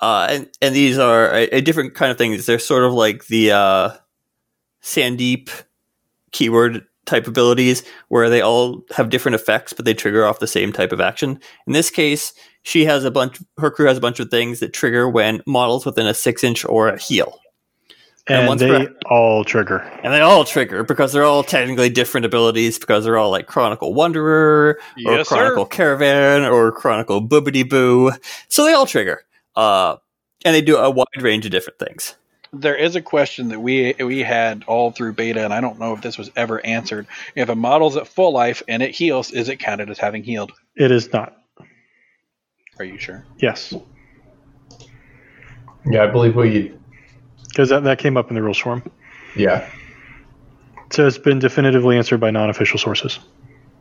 Uh, and, and these are a, a different kind of things. They're sort of like the uh, Sandeep keyword type abilities where they all have different effects, but they trigger off the same type of action. In this case, she has a bunch, her crew has a bunch of things that trigger when models within a six inch or a heal. And And, once they we're- all trigger. And they all trigger because they're all technically different abilities because they're all like Chronicle Wanderer or Yes, sir. Chronicle Caravan or Chronicle Boobity Boo. So they all trigger. Uh, and they do a wide range of different things. There is a question that we we had all through beta, and I don't know if this was ever answered. If a model's at full life and it heals, is it counted as having healed? It is not. Are you sure? Yes. Yeah, I believe we. Because that, that came up in the rules form. Yeah. So it's been definitively answered by non official sources.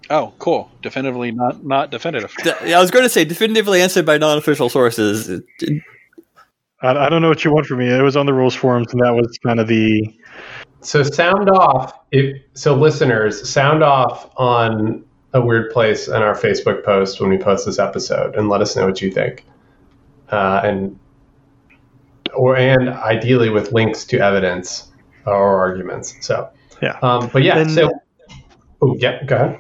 Oh, cool. Definitively not not definitive. Th- I was going to say definitively answered by non official sources. I, I don't know what you want from me. It was on the rules forums, and that was kind of the. So sound off. If so, listeners, sound off on a weird place in our Facebook post when we post this episode, and let us know what you think. Uh, and or and ideally with links to evidence or arguments. So Yeah. Um, but yeah. And- so. Oh yeah. Go ahead.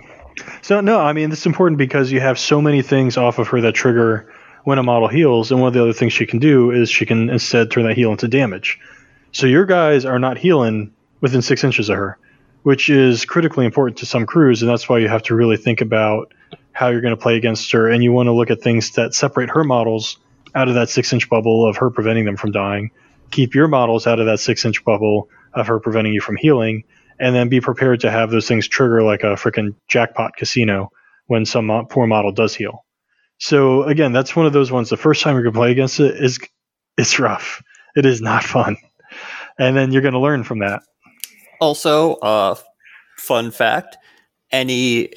So, no, I mean, this is important because you have so many things off of her that trigger when a model heals. And one of the other things she can do is she can instead turn that heal into damage. So your guys are not healing within six inches of her, which is critically important to some crews. And that's why you have to really think about how you're going to play against her. And you want to look at things that separate her models out of that six inch bubble of her preventing them from dying. Keep your models out of that six inch bubble of her preventing you from healing and then be prepared to have those things trigger like a freaking jackpot casino when some poor model does heal. So again, that's one of those ones. The first time you're gonna play against it is it's rough. It is not fun, and then you're gonna learn from that. Also, uh, fun fact any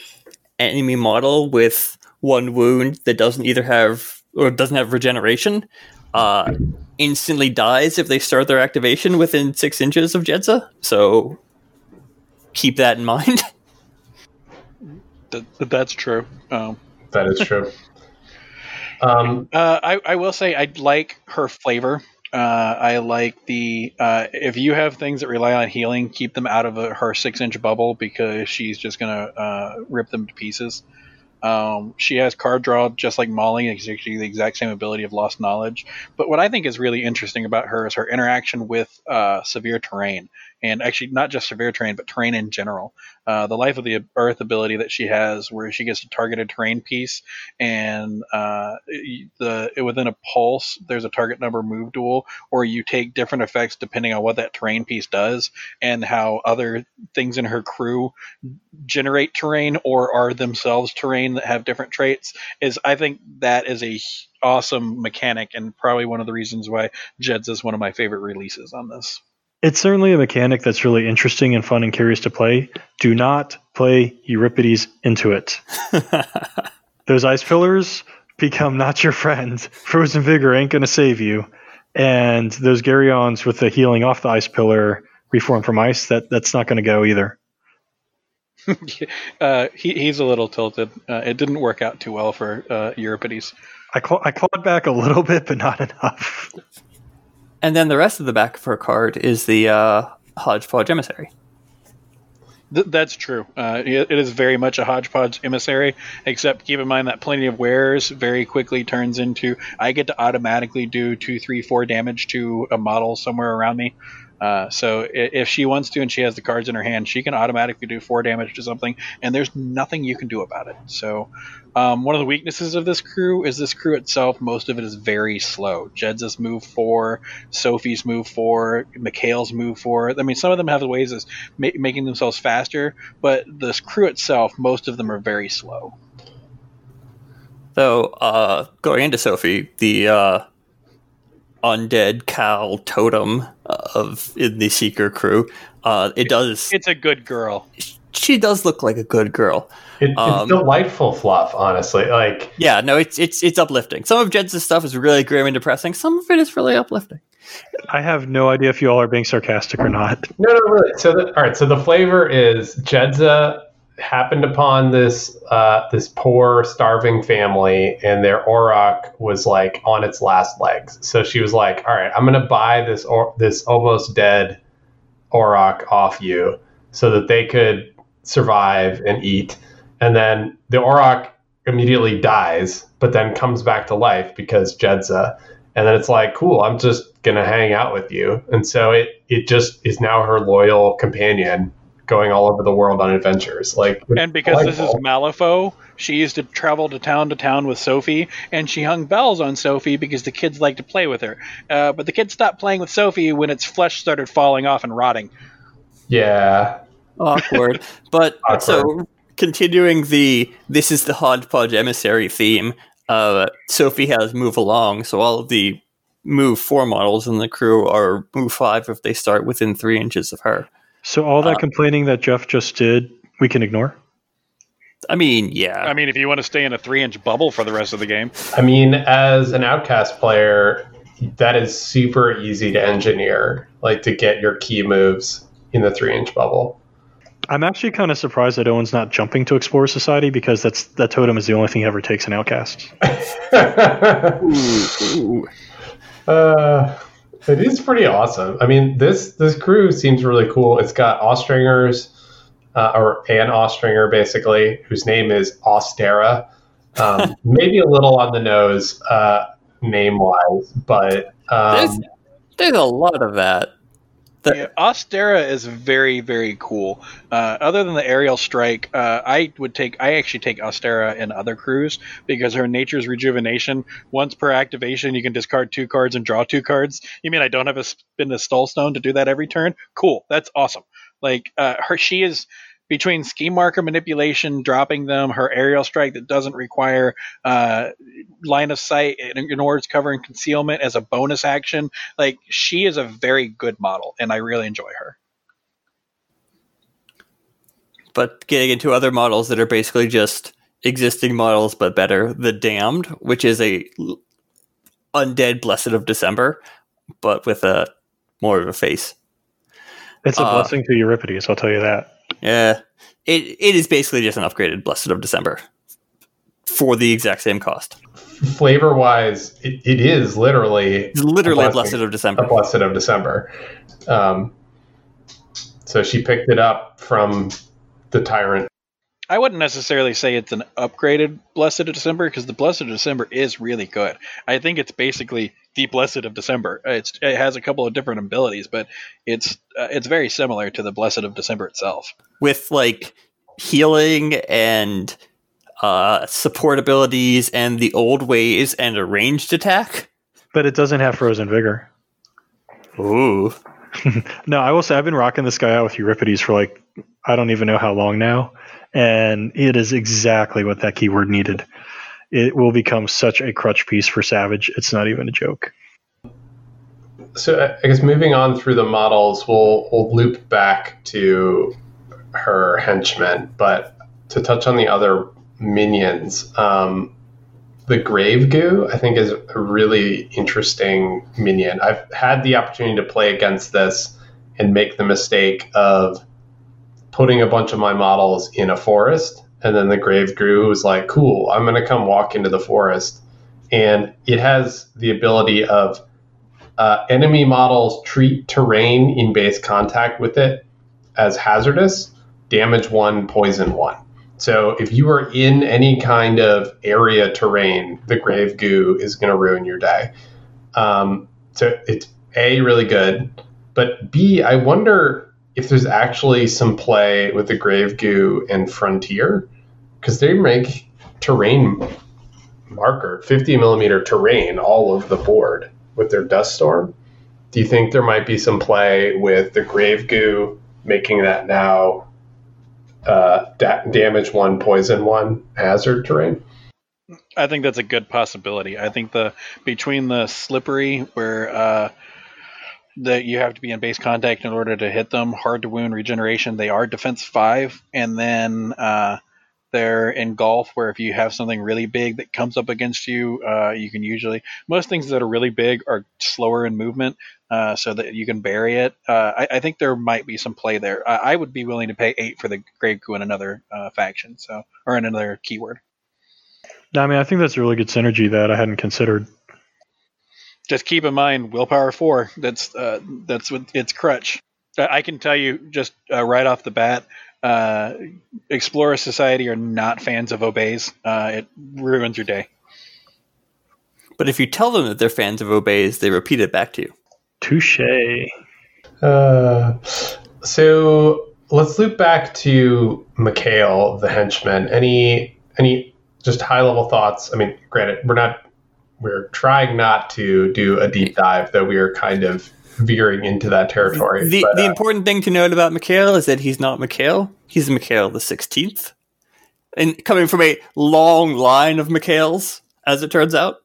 enemy model with one wound that doesn't either have or doesn't have regeneration uh, instantly dies if they start their activation within six inches of Jedza. So keep that in mind. Th- that's true. Um, That is true. um, Uh, I, I will say I like her flavor. Uh, I like the uh, if you have things that rely on healing, keep them out of a, her six inch bubble because she's just gonna uh, rip them to pieces. Um, she has card draw just like Molly, actually the exact same ability of Lost Knowledge. But what I think is really interesting about her is her interaction with uh, severe terrain, and actually not just severe terrain, but terrain in general. Uh, the Life of the Earth ability that she has, where she gets a targeted terrain piece, and uh, the within a pulse, there's a target number move duel, or you take different effects depending on what that terrain piece does, and how other things in her crew generate terrain or are themselves terrain that have different traits is I think that is a awesome mechanic and probably one of the reasons why Jedza is one of my favorite releases on this. It's certainly a mechanic that's really interesting and fun and curious to play. Do not play Euripides into it. Those ice pillars become not your friend. Frozen Vigor ain't going to save you. And those Garyons with the healing off the ice pillar reform from ice, that, that's not going to go either. uh, he, he's a little tilted. Uh, it didn't work out too well for uh, Euripides. I, claw, I clawed back a little bit, but not enough. And then the rest of the back of her card is the uh, Hodgepodge Emissary. Th- that's true. Uh, it, it is very much a hodgepodge emissary, except keep in mind that plenty of wares very quickly turns into I get to automatically do two, three, four damage to a model somewhere around me. Uh, so if she wants to and she has the cards in her hand, she can automatically do four damage to something, and there's nothing you can do about it. So um, one of the weaknesses of this crew is this crew itself. Most of it is very slow. Jedza's move four, Sophie's move four, Mikhail's move four. I mean, some of them have ways of ma- making themselves faster, but this crew itself, most of them are very slow. So uh, going into Sophie, the uh, undead cow totem of in the Seeker crew. Uh, it does. It's a good girl. She does look like a good girl. It, it's um, delightful fluff, honestly. Like, yeah, no, it's it's it's uplifting. Some of Jedza's stuff is really grim and depressing. Some of it is really uplifting. I have no idea if you all are being sarcastic or not. No, no, really. So, the, all right. So the flavor is Jedza happened upon this uh, this poor starving family and their auroch was like on its last legs. So she was like all right i'm gonna buy this or this almost dead auroch off you so that they could survive and eat. And then the auroch immediately dies but then comes back to life because jedza. And then it's like cool i'm just gonna hang out with you. And so it it just is now her loyal companion going all over the world on adventures. Like, and because this is Malifaux, she used to travel to town to town with Sophie, and she hung bells on Sophie because the kids like to play with her. Uh, but the kids stopped playing with Sophie when its flesh started falling off and rotting. Yeah, awkward. but awkward. so continuing the this is the hodgepodge emissary theme. Uh, Sophie has move along, so all of the move four models in the crew are move five if they start within three inches of her. So all that uh, complaining that Jeff just did, we can ignore. I mean, yeah. I mean, if you want to stay in a three-inch bubble for the rest of the game. I mean, as an outcast player, that is super easy to engineer, like to get your key moves in the three-inch bubble. I'm actually kind of surprised that Owen's not jumping to Explore Society because that's that totem is the only thing he ever takes in Outcast. ooh, ooh. Uh, it is pretty awesome. I mean, this this crew seems really cool. It's got Austringers, uh, or an Austringer basically, whose name is Austera. Um, maybe a little on the nose uh, name wise, but um, there's, there's a lot of that. The- yeah, Austera is very very cool. Uh, other than the aerial strike, uh, I would take I actually take Austera in other crews because her nature's rejuvenation. Once per activation, you can discard two cards and draw two cards. You mean I don't have a spin a Soul Stone to do that every turn? Cool, that's awesome. Like uh, her, she is between scheme marker manipulation, dropping them, her aerial strike that doesn't require uh, line of sight in order to cover and concealment as a bonus action. Like she is a very good model, and I really enjoy her. But getting into other models that are basically just existing models but better, the Damned, which is a undead Blessed of December, but with a more of a face. It's a uh, blessing to Euripides, I'll tell you that. Yeah, it it is basically just an upgraded Blessed of December for the exact same cost. Flavor wise, it, it is literally it's literally a blessing, Blessed of December. A Blessed of December. Um, so she picked it up from the Tyrant I wouldn't necessarily say it's an upgraded Blessed of December because the Blessed of December is really good. I think it's basically the Blessed of December. It's, it has a couple of different abilities, but it's uh, it's very similar to the Blessed of December itself. With like healing and uh, support abilities and the old ways and a ranged attack. But it doesn't have frozen vigor. Ooh. no, I will say I've been rocking this guy out with Euripides for like I don't even know how long now and it is exactly what that keyword needed. It will become such a crutch piece for Savage. It's not even a joke. So I guess moving on through the models, we'll we'll loop back to her henchmen, but to touch on the other minions, um, the Grave Goo I think is a really interesting minion. I've had the opportunity to play against this and make the mistake of putting a bunch of my models in a forest. And then the grave goo was like, cool, I'm going to come walk into the forest. And it has the ability of uh, enemy models treat terrain in base contact with it as hazardous, damage one, poison one. So if you are in any kind of area terrain, the grave goo is going to ruin your day. Um, so it's a really good, but B, I wonder if there's actually some play with the grave goo and frontier because they make terrain marker 50 millimeter terrain all over the board with their dust storm. Do you think there might be some play with the grave goo making that now uh, da- damage one, poison one hazard terrain? I think that's a good possibility. I think the between the slippery where uh, that you have to be in base contact in order to hit them, hard to wound regeneration. They are defense five, and then uh, they're engulf where if you have something really big that comes up against you, uh, you can usually most things that are really big are slower in movement, uh, so that you can bury it. Uh, I, I, think there might be some play there. I, I, would be willing to pay eight for the Grave Goo in another uh, faction, so or in another keyword. I mean, I think that's a really good synergy that I hadn't considered. Just keep in mind, willpower four. That's uh, that's what it's crutch. I can tell you just uh, right off the bat, uh, Explorer Society are not fans of obeys. Uh, it ruins your day. But if you tell them that they're fans of obeys, they repeat it back to you. Touche. Uh, so let's loop back to Mikhail, the henchman. Any any just high level thoughts? I mean, granted, we're not we're trying not to do a deep dive, though we are kind of veering into that territory. The, but, the uh, important thing to note about Mikhail is that he's not Mikhail. He's Mikhail the 16th. And coming from a long line of Mikhails, as it turns out.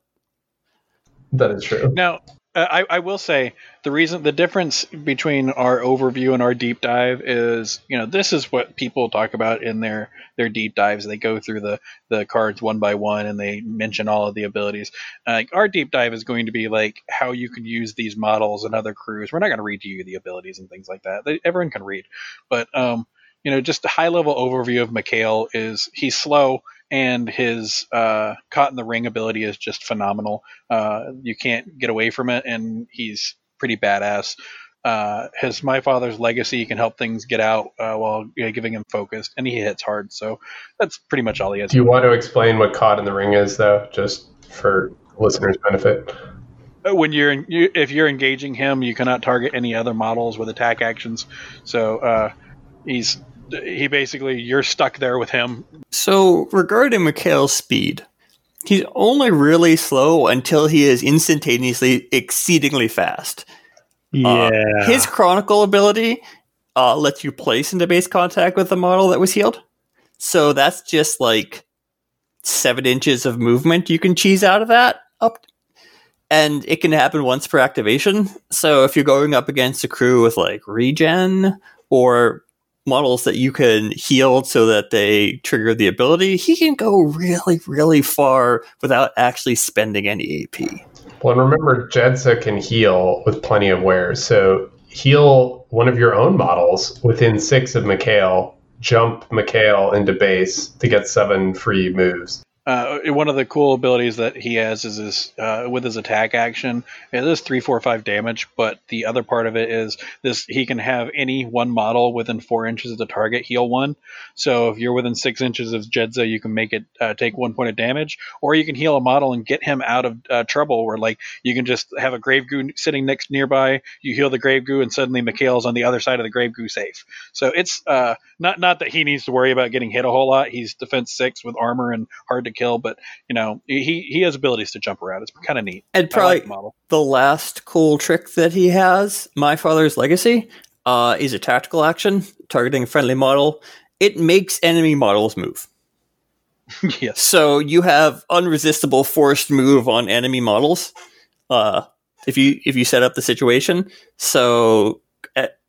That is true. Now, uh, I, I, will say the reason the difference between our overview and our deep dive is you know this is what people talk about in their their deep dives. They go through the the cards one by one and they mention all of the abilities. Uh, our deep dive is going to be like how you can use these models and other crews. We're not going to read to you the abilities and things like that. They, everyone can read. But um you know just a high level overview of Mikhail is he's slow and his uh, caught in the ring ability is just phenomenal. Uh, you can't get away from it, and he's pretty badass. Uh, his my father's legacy can help things get out uh, while you know, giving him focused, and he hits hard. So that's pretty much all he has. Do you want to explain what caught in the ring is, though, just for listeners' benefit? Uh, when you're in, you, if you're engaging him, you cannot target any other models with attack actions. So uh, he's he basically you're stuck there with him. So regarding Mikhail's speed, he's only really slow until he is instantaneously exceedingly fast. Yeah. Uh, his chronicle ability uh, lets you place into base contact with the model that was healed. So that's just like seven inches of movement you can cheese out of that up and it can happen once per activation. So if you're going up against a crew with like regen or models that you can heal so that they trigger the ability, he can go really, really far without actually spending any AP. Well, and remember, Jedza can heal with plenty of wares. So heal one of your own models within six of Mikhail, jump Mikhail into base to get seven free moves. Uh, one of the cool abilities that he has is his uh, with his attack action. It is three, four, five damage, but the other part of it is this: he can have any one model within four inches of the target heal one. So if you're within six inches of Jedza, you can make it uh, take one point of damage, or you can heal a model and get him out of uh, trouble. Where like you can just have a grave goo sitting next nearby, you heal the grave goo, and suddenly Mikhail's on the other side of the grave goo safe. So it's uh, not not that he needs to worry about getting hit a whole lot. He's defense six with armor and hard to kill, but you know he he has abilities to jump around. It's kind of neat. And probably like the, the, last cool trick that he has, my father's legacy, uh, is a tactical action targeting a friendly model. It makes enemy models move. yes. So you have unresistible forced move on enemy models. Uh, if you if you set up the situation, so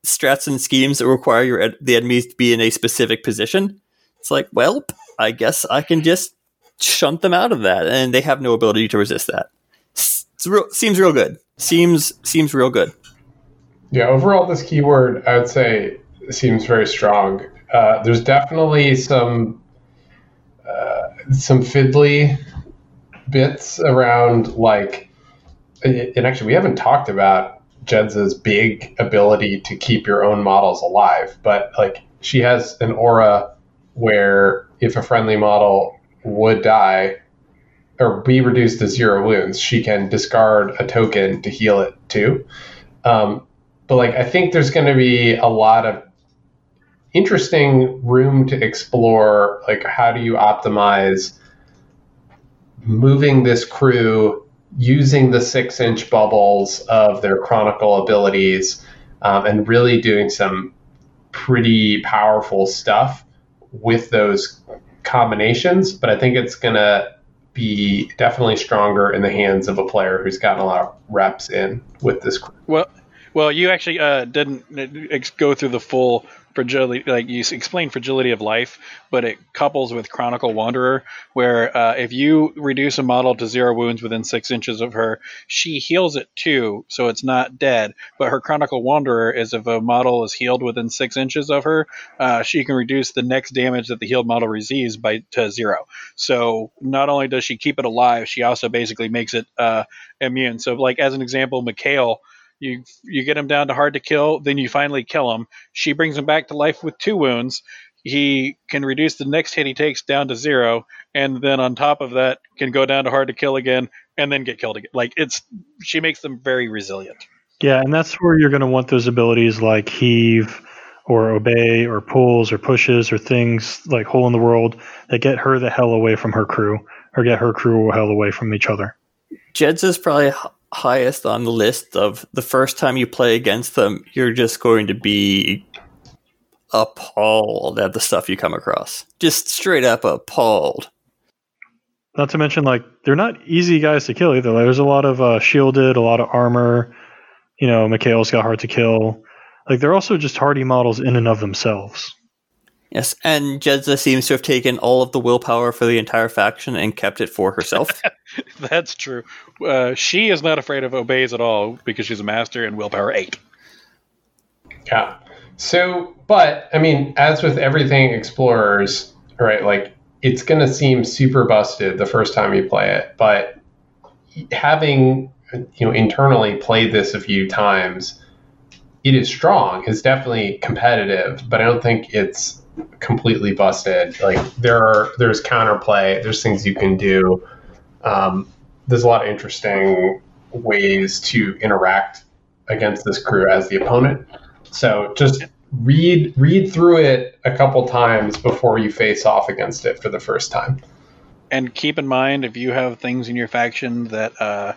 strats and schemes that require your the enemies to be in a specific position. It's like, well, I guess I can just shunt them out of that, and they have no ability to resist that. Real, seems real good. Seems seems real good. Yeah, overall, this keyword I would say seems very strong. Uh, there's definitely some uh, some fiddly bits around like, and actually, we haven't talked about Jedza's big ability to keep your own models alive, but like she has an aura where if a friendly model would die or be reduced to zero wounds, she can discard a token to heal it too. Um, but like, I think there's going to be a lot of interesting room to explore. Like, how do you optimize moving this crew using the six inch bubbles of their chronicle abilities um, and really doing some pretty powerful stuff with those combinations. But I think it's going to be definitely stronger in the hands of a player who's gotten a lot of reps in with this. Well, well, you actually uh, didn't uh, go through the full fragility, like you explain fragility of life, but it couples with Chronicle Wanderer, where uh, if you reduce a model to zero wounds within six inches of her, she heals it too, so it's not dead. But her Chronicle Wanderer is if a model is healed within six inches of her, uh, she can reduce the next damage that the healed model receives by to zero. So not only does she keep it alive, she also basically makes it uh, immune. So, like as an example, Mikhail you you get him down to hard to kill, then you finally kill him. She brings him back to life with two wounds. He can reduce the next hit he takes down to zero, and then on top of that, can go down to hard to kill again, and then get killed again. Like it's she makes them very resilient. Yeah, and that's where you're going to want those abilities like heave or obey or pulls or pushes or things like hole in the world that get her the hell away from her crew or get her crew hell away from each other. Jed's is probably highest on the list of the first time you play against them, you're just going to be appalled at the stuff you come across. Just straight up appalled. Not to mention, like, they're not easy guys to kill either. Like, there's a lot of uh, shielded, a lot of armor. You know, Mikhail's got hard to kill. Like, they're also just hardy models in and of themselves. Yes, and Jedza seems to have taken all of the willpower for the entire faction and kept it for herself. That's true. Uh, she is not afraid of obeys at all because she's a master and willpower eight. Yeah. So, but I mean, as with everything explorers, right? Like it's going to seem super busted the first time you play it, but having you know internally played this a few times, it is strong. It's definitely competitive, but I don't think it's completely busted. Like there are there's counterplay, there's things you can do. Um, there's a lot of interesting ways to interact against this crew as the opponent. So just read read through it a couple times before you face off against it for the first time. And keep in mind if you have things in your faction that uh,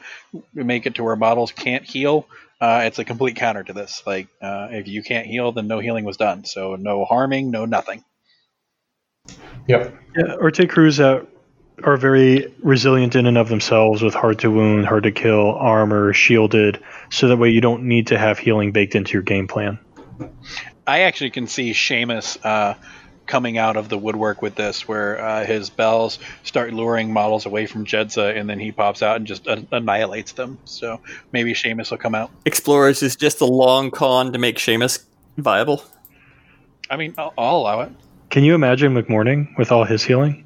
make it to where models can't heal, uh, it's a complete counter to this. Like, uh, if you can't heal, then no healing was done. So no harming, no nothing. Yep. Yeah, or take crews that are very resilient in and of themselves with hard to wound, hard to kill, armor, shielded, so that way you don't need to have healing baked into your game plan. I actually can see Seamus uh, coming out of the woodwork with this, where uh, his bells start luring models away from Jedza, and then he pops out and just annihilates them. So maybe Seamus will come out. Explorers is just a long con to make Seamus viable. I mean, I'll, I'll allow it. Can you imagine McMourning with all his healing?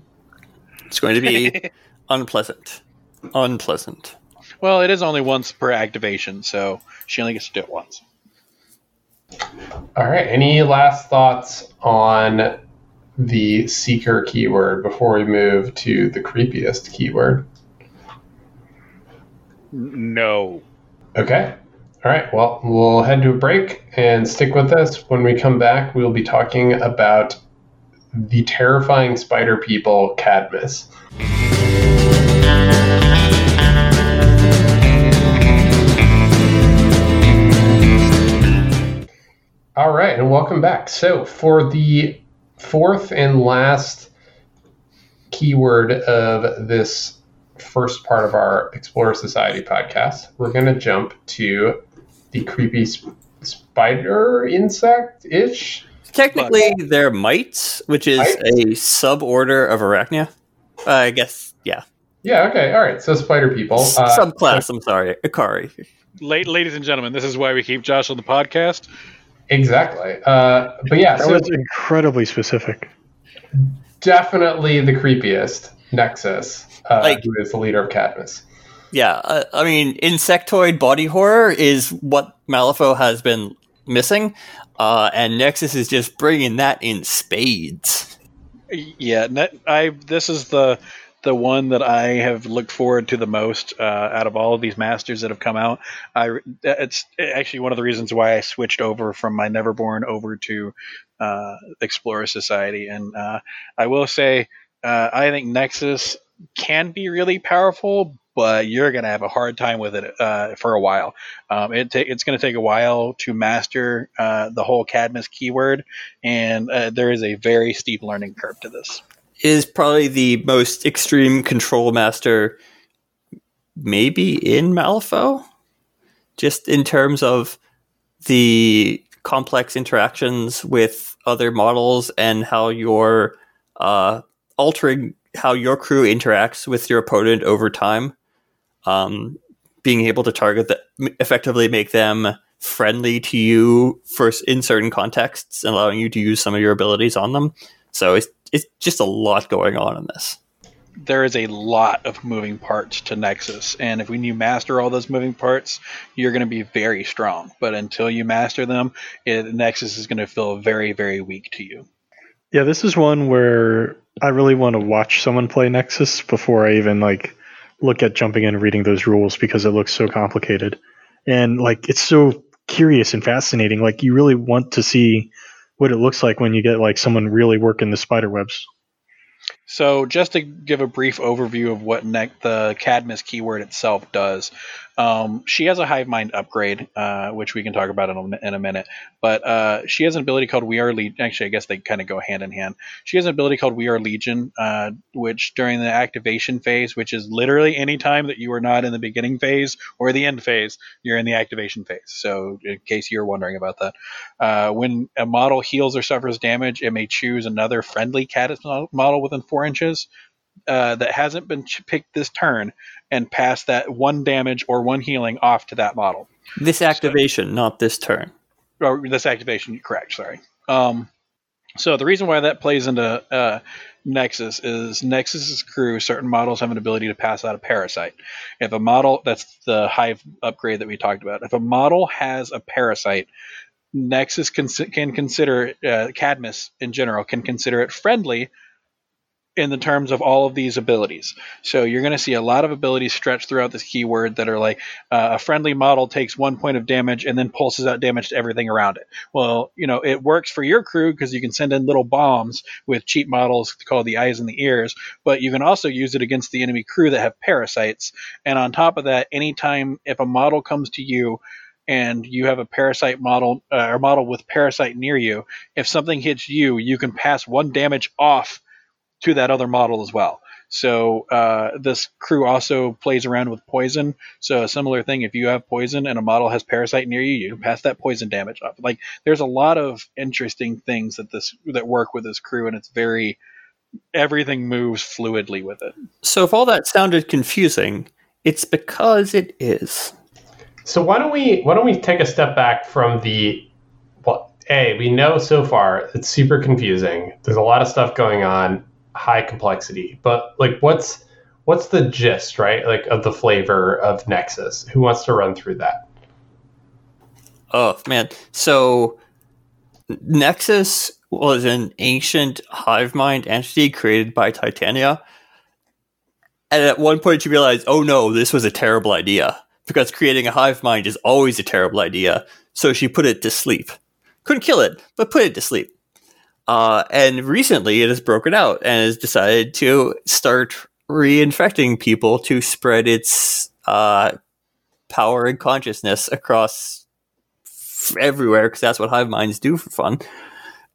It's going to be unpleasant. Unpleasant. Well, it is only once per activation, so she only gets to do it once. All right. Any last thoughts on the seeker keyword before we move to the creepiest keyword? No. Okay. All right. Well, we'll head to a break and stick with us. When we come back, we'll be talking about the terrifying spider people, Cadmus. All right, and welcome back. So, for the fourth and last keyword of this first part of our Explorer Society podcast, we're going to jump to the creepy sp- spider insect ish. Technically, they're mites, which is mites? a suborder of Arachnida. Uh, I guess, yeah. Yeah, okay, all right. So, spider people. Uh, Subclass, I'm sorry, Acari. Ladies and gentlemen, this is why we keep Josh on the podcast. Exactly. Uh, but yeah, that so was incredibly specific. Definitely the creepiest Nexus, uh, like, who is the leader of Cadmus. Yeah, uh, I mean, insectoid body horror is what Malifaux has been missing, uh, and Nexus is just bringing that in spades. Yeah, I this is the the one that I have looked forward to the most uh, out of all of these masters that have come out. I it's actually one of the reasons why I switched over from my Neverborn over to uh, Explorer Society, and uh, I will say uh, I think Nexus can be really powerful, but you're to have a hard time with it uh, for a while. Um, it ta- it's to take a while to master uh, the whole Cadmus keyword, and there is a very steep learning curve to this. Is probably the most extreme control master, maybe in Malifaux, just in terms of the complex interactions with other models and how you're uh, altering how your crew interacts with your opponent over time um, being able to target that effectively make them friendly to you first in certain contexts and allowing you to use some of your abilities on them. So it's it's just a lot going on in this. There is a lot of moving parts to Nexus, and if when you master all those moving parts, you're going to be very strong. But until you master them, it, Nexus is going to feel very, very weak to you. Yeah, this is one where I really want to watch someone play Nexus before I even like look at jumping in and reading those rules because it looks so complicated and like it's so curious and fascinating like you really want to see what it looks like when you get like someone really working the spider webs. So just to give a brief overview of what ne- the cadmus keyword itself does um, she has a hive mind upgrade, uh, which we can talk about in a, in a minute. But uh, she has an ability called We Are Legion. Actually, I guess they kind of go hand in hand. She has an ability called We Are Legion, uh, which during the activation phase, which is literally any time that you are not in the beginning phase or the end phase, you're in the activation phase. So, in case you're wondering about that, uh, when a model heals or suffers damage, it may choose another friendly cat model within four inches. Uh, that hasn't been picked this turn and pass that one damage or one healing off to that model. This activation, so, not this turn. Or this activation, correct? Sorry. Um, so the reason why that plays into uh, Nexus is Nexus's crew. Certain models have an ability to pass out a parasite. If a model, that's the hive upgrade that we talked about. If a model has a parasite, Nexus can, can consider uh, Cadmus in general can consider it friendly in the terms of all of these abilities. So you're going to see a lot of abilities stretched throughout this keyword that are like uh, a friendly model takes one point of damage and then pulses out damage to everything around it. Well, you know, it works for your crew because you can send in little bombs with cheap models called the eyes and the ears, but you can also use it against the enemy crew that have parasites. And on top of that, anytime if a model comes to you and you have a parasite model uh, or model with parasite near you, if something hits you, you can pass one damage off to that other model as well. So uh, this crew also plays around with poison. So a similar thing, if you have poison and a model has parasite near you, you can pass that poison damage off. Like there's a lot of interesting things that this that work with this crew, and it's very everything moves fluidly with it. So if all that sounded confusing, it's because it is. So why don't we why don't we take a step back from the well, a we know so far it's super confusing. There's a lot of stuff going on high complexity. But like, what's what's the gist, right? Like of the flavor of Nexus. Who wants to run through that? Oh man, so Nexus was an ancient hive mind entity created by Titania. And at one point, you realized, oh no, this was a terrible idea because creating a hive mind is always a terrible idea. So she put it to sleep. Couldn't kill it, but put it to sleep. Uh, and recently it has broken out and has decided to start reinfecting people to spread its uh, power and consciousness across f- everywhere because that's what hive minds do for fun.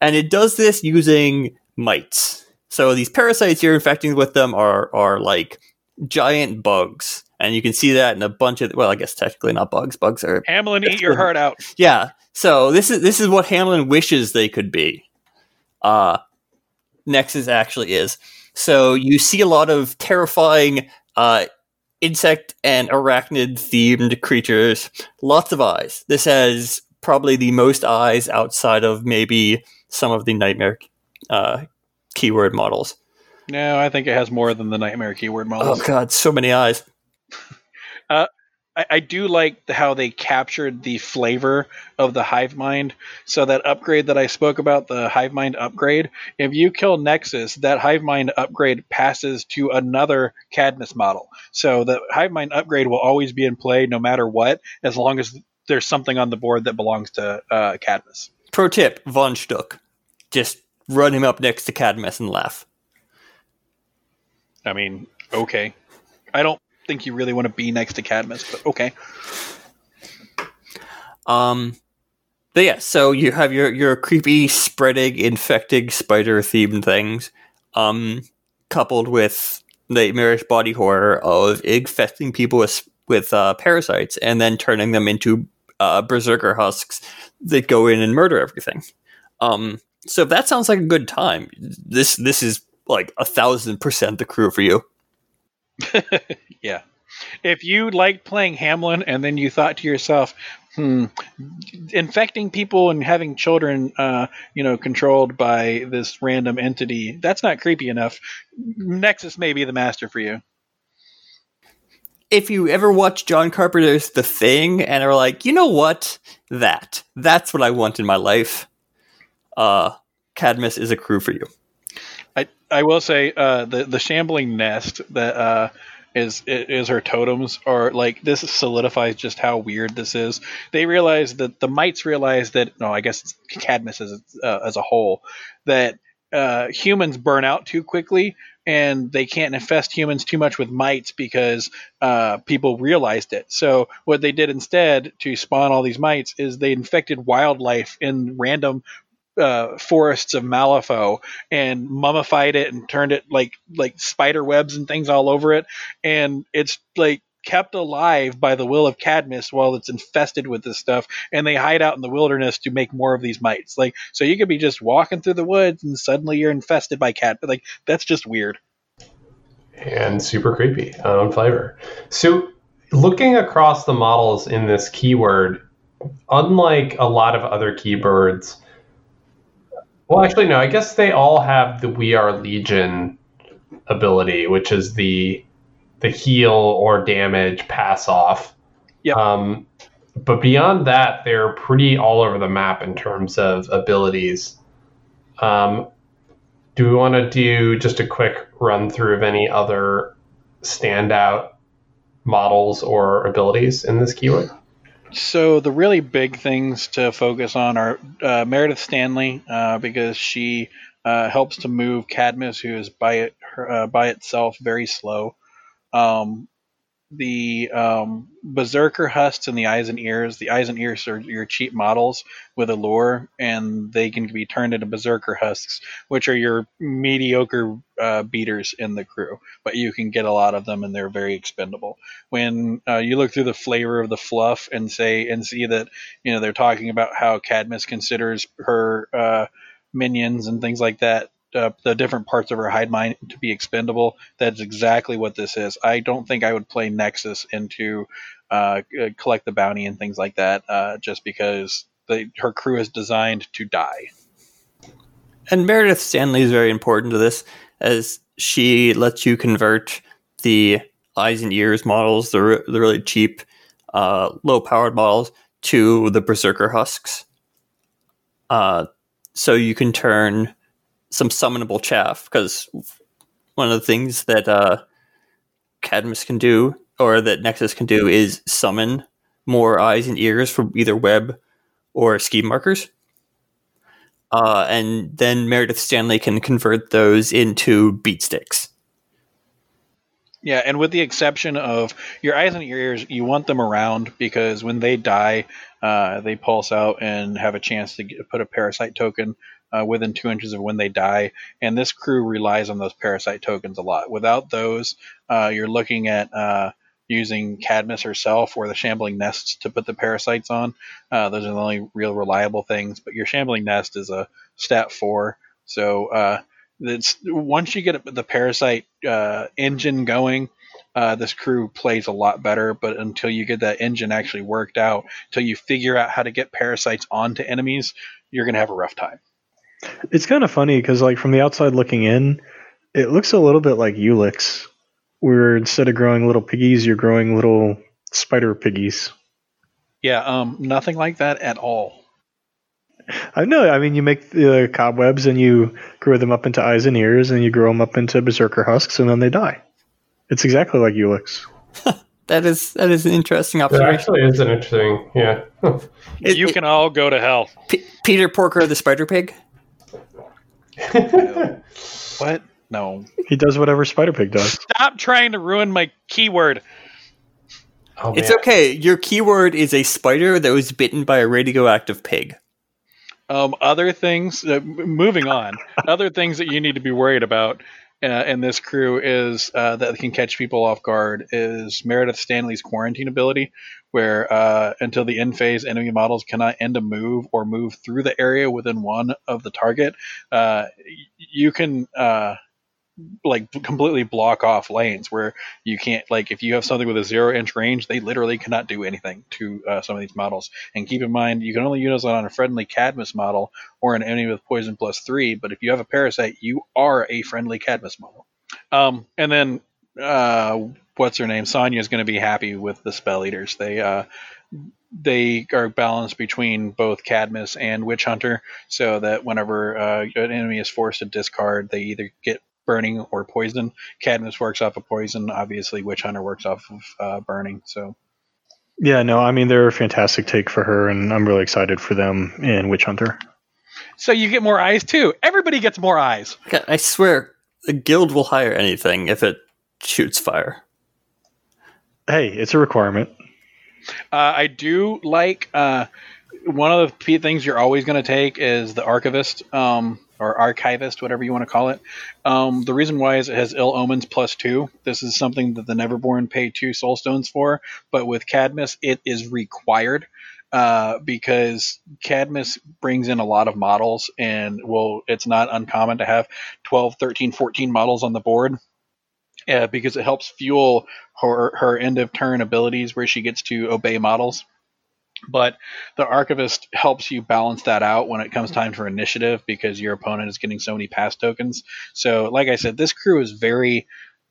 And it does this using mites. So these parasites you're infecting with them are are like giant bugs. And you can see that in a bunch of well, I guess technically not bugs. Bugs are Hamelin, eat your heart out. Yeah. So this is this is what Hamelin wishes they could be uh, Nexus actually is. So you see a lot of terrifying uh, insect and arachnid themed creatures, lots of eyes. This has probably the most eyes outside of maybe some of the nightmare uh, keyword models. No, I think it has more than the nightmare keyword models. Oh god, so many eyes. uh, I, I do like how they captured the flavor of the hive mind. So that upgrade that I spoke about, the hive mind upgrade, if you kill Nexus, that hive mind upgrade passes to another Cadmus model. So the hive mind upgrade will always be in play no matter what, as long as there's something on the board that belongs to uh, Cadmus. Pro tip: Von Schtook, just run him up next to Cadmus and laugh. I mean, okay. I don't think you really want to be next to Cadmus, but okay. Um, but yeah, so you have your your creepy, spreading, infecting spider themed things, um, coupled with nightmarish body horror of infesting people with with uh, parasites and then turning them into uh, berserker husks that go in and murder everything. Um, so if that sounds like a good time, this this is like a thousand percent the crew for you. yeah. If you liked playing Hamelin and then you thought to yourself, hmm, infecting people and having children, uh, you know, controlled by this random entity, that's not creepy enough. Nexus may be the master for you. If you ever watch John Carpenter's The Thing and are like, you know what? That. That's what I want in my life. Uh, Cadmus is a crew for you. I, I will say uh, the the shambling nest that uh, is is her totems are like this solidifies just how weird this is. They realize that the mites realize that no, I guess Cadmus as uh, as a whole that uh, humans burn out too quickly and they can't infest humans too much with mites because uh, people realized it. So what they did instead to spawn all these mites is they infected wildlife in random uh, forests of Malifaux and mummified it and turned it like like spider webs and things all over it, and it's like kept alive by the will of Cadmus while it's infested with this stuff, and they hide out in the wilderness to make more of these mites. Like, so you could be just walking through the woods and suddenly you're infested by cat. But like, that's just weird and super creepy on flavor. So, looking across the models in this keyword, unlike a lot of other keywords well, actually, no. I guess they all have the "We Are Legion" ability, which is the the heal or damage pass off. Yeah. Um, but beyond that, they're pretty all over the map in terms of abilities. Um, do we want to do just a quick run through of any other standout models or abilities in this keyword? So the really big things to focus on are uh, Meredith Stanley uh, because she uh, helps to move Cadmus, who is by it her, uh, by itself very slow. Um, the um, Berserker Husks and the Eyes and Ears. The Eyes and Ears are your cheap models with allure, and they can be turned into Berserker Husks, which are your mediocre uh, beaters in the crew. But you can get a lot of them, and they're very expendable. When uh, you look through the flavor of the fluff and say and see that you know they're talking about how Cadmus considers her uh, minions and things like that uh, the different parts of her hide mind to be expendable. That's exactly what this is. I don't think I would play Nexus into uh, uh, collect the bounty and things like that, uh, just because her crew is designed to die. And Meredith Stanley is very important to this, as she lets you convert the eyes and ears models, the, re- the really cheap, uh, low powered models, to the Berserker husks. Uh, so you can turn some summonable chaff because one of the things that uh, Cadmus can do or that Nexus can do is summon more eyes and ears from either web or scheme markers. Uh, and then Meredith Stanley can convert those into beat sticks. Yeah, and with the exception of your eyes and your ears, you want them around because when they die, uh, they pulse out and have a chance to get, put a parasite token uh, within two inches of when they die. And this crew relies on those parasite tokens a lot. Without those, uh, you're looking at uh, using Cadmus herself or the Shambling Nests to put the parasites on. Uh, those are the only real reliable things. But your Shambling Nest is a stat four. So uh, it's once you get the parasite uh, engine going, uh, this crew plays a lot better. But until you get that engine actually worked out, until you figure out how to get parasites onto enemies, you're going to have a rough time. It's kind of funny because, like, from the outside looking in, it looks a little bit like Ulix, where instead of growing little piggies, you're growing little spider piggies. Yeah, um, nothing like that at all. I know. I mean, you make the cobwebs and you grow them up into eyes and ears, and you grow them up into berserker husks, and then they die. It's exactly like Ulix. That is that is an interesting It observation. actually is an interesting, yeah. It- you it- can all go to hell. P- Peter Porker the spider pig. What? No. He does whatever Spider Pig does. Stop trying to ruin my keyword. Oh, It's man. okay. Your keyword is a spider that was bitten by a radioactive pig. Um, other things. Uh, moving on. other things that you need to be worried about uh, in this crew is uh, that can catch people off guard is Meredith Stanley's quarantine ability, where uh, until the end phase, enemy models cannot end a move or move through the area within one of the target. Uh, you can. Uh, like completely block off lanes where you can't like if you have something with a zero inch range they literally cannot do anything to uh, some of these models and keep in mind you can only use it on a friendly cadmus model or an enemy with poison plus three but if you have a parasite you are a friendly cadmus model um, and then uh, what's her name sonya is going to be happy with the spell eaters they uh, they are balanced between both cadmus and witch hunter so that whenever uh, an enemy is forced to discard they either get burning or poison. Cadmus works off of poison. Obviously, Witch Hunter works off of uh, burning. So Yeah, no, I mean they're a fantastic take for her, and I'm really excited for them in Witch Hunter. so you get more eyes too. Everybody gets more eyes. God, I swear, the guild will hire anything if it shoots fire. Hey, it's a requirement. Uh, I do like uh, one of the p- things you're always going to take is the archivist um, or archivist, whatever you want to call it. Um, the reason why is it has ill omens plus two. This is something that the Neverborn pay two soul stones for, but with Cadmus, it is required. Uh, because Cadmus brings in a lot of models, and well, it's not uncommon to have 12, 13, 14 models on the board. Uh, because it helps fuel her her end of turn abilities where she gets to obey models. But the archivist helps you balance that out when it comes time for initiative because your opponent is getting so many pass tokens. So, like I said, this crew is very